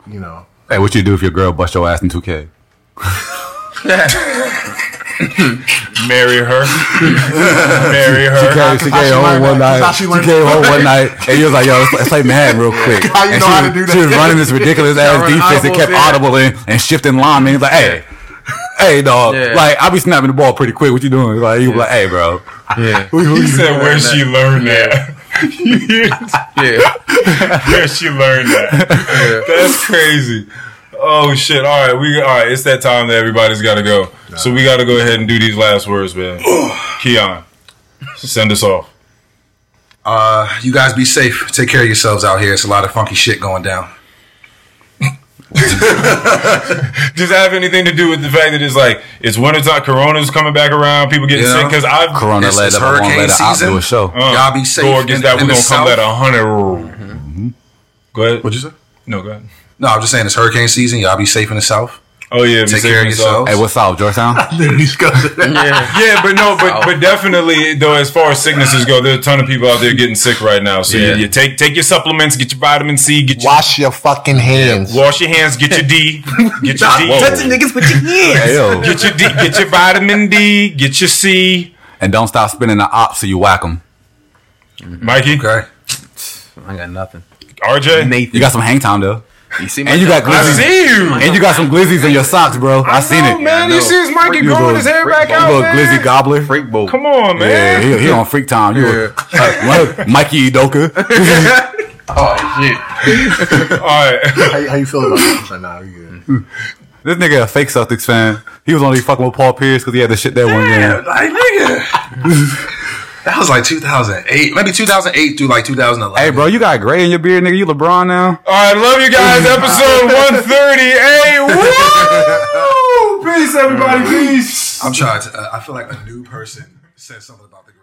you know. Hey, what you do if your girl bust your ass in 2K? marry her, marry her. Okay, she how came she home one that. night. She She came home one night, and he was like, "Yo, let's, let's play Madden real quick." How you and know she, how to was- do She was running this ridiculous ass Running defense that kept audible in and shifting line. linemen. He's like, "Hey, hey, dog, Yeah. like I be snapping the ball pretty quick. What you doing?" Like you was like, "Hey, bro." Yeah. He said, "Where she learned that." Yeah. Where she learned that? That's crazy. Oh shit! All right, we all right. It's that time that everybody's got to go. So we got to go ahead and do these last words, man. Keon, send us off. Uh, you guys be safe. Take care of yourselves out here. It's a lot of funky shit going down. Does that have anything to do with the fact that it's like it's wintertime, Corona's coming back around, people getting You sick? Because I've Corona It's- let it's up. I won't let her out season. do a show. uh, Y'all be safe Go against that. We're the gonna come South. at a hundred. Go ahead. What'd you say? No, go ahead. No, I'm just saying it's hurricane season. Y'all be safe in the south. Oh yeah, Take care of yourself. yourself. Hey, what's up, Georgetown? He's going Yeah, but no, but but definitely though, as far as sicknesses go, there's a ton of people out there getting sick right now. So Yeah. you, you take take your supplements, get your vitamin C, get your Wash your fucking hands. wash your hands, get your D, get your D, niggas with your hands. Get your D, get your vitamin D, get your C. And don't stop spinning the ops so you whack them. Mikey, Okay. I got nothing. RJ, Nathan, You got some hang time though. You see my And you got I see you. And you got some glizzies in your socks, bro. I, seen know, it. man. I You know. see his Mikey You growing his hair back You out, little man. glizzy gobbler. freak bowl. Come on, Yeah, man. he, he on freak time. You a- uh, Mikey Udoka. Oh shit. All right. How, how you feel about this? Like, nah, we good. this nigga a fake Celtics fan. He was only fucking with Paul Pierce because he had the shit that one Yeah, game. like nigga. That was like 2008, maybe 2008 through like 2011. Hey, bro, you got gray in your beard, nigga. You LeBron now. All right, love you guys. Episode 138. Woo! Peace, everybody. Peace. I'm trying to. Uh, I feel like a new person said something about the.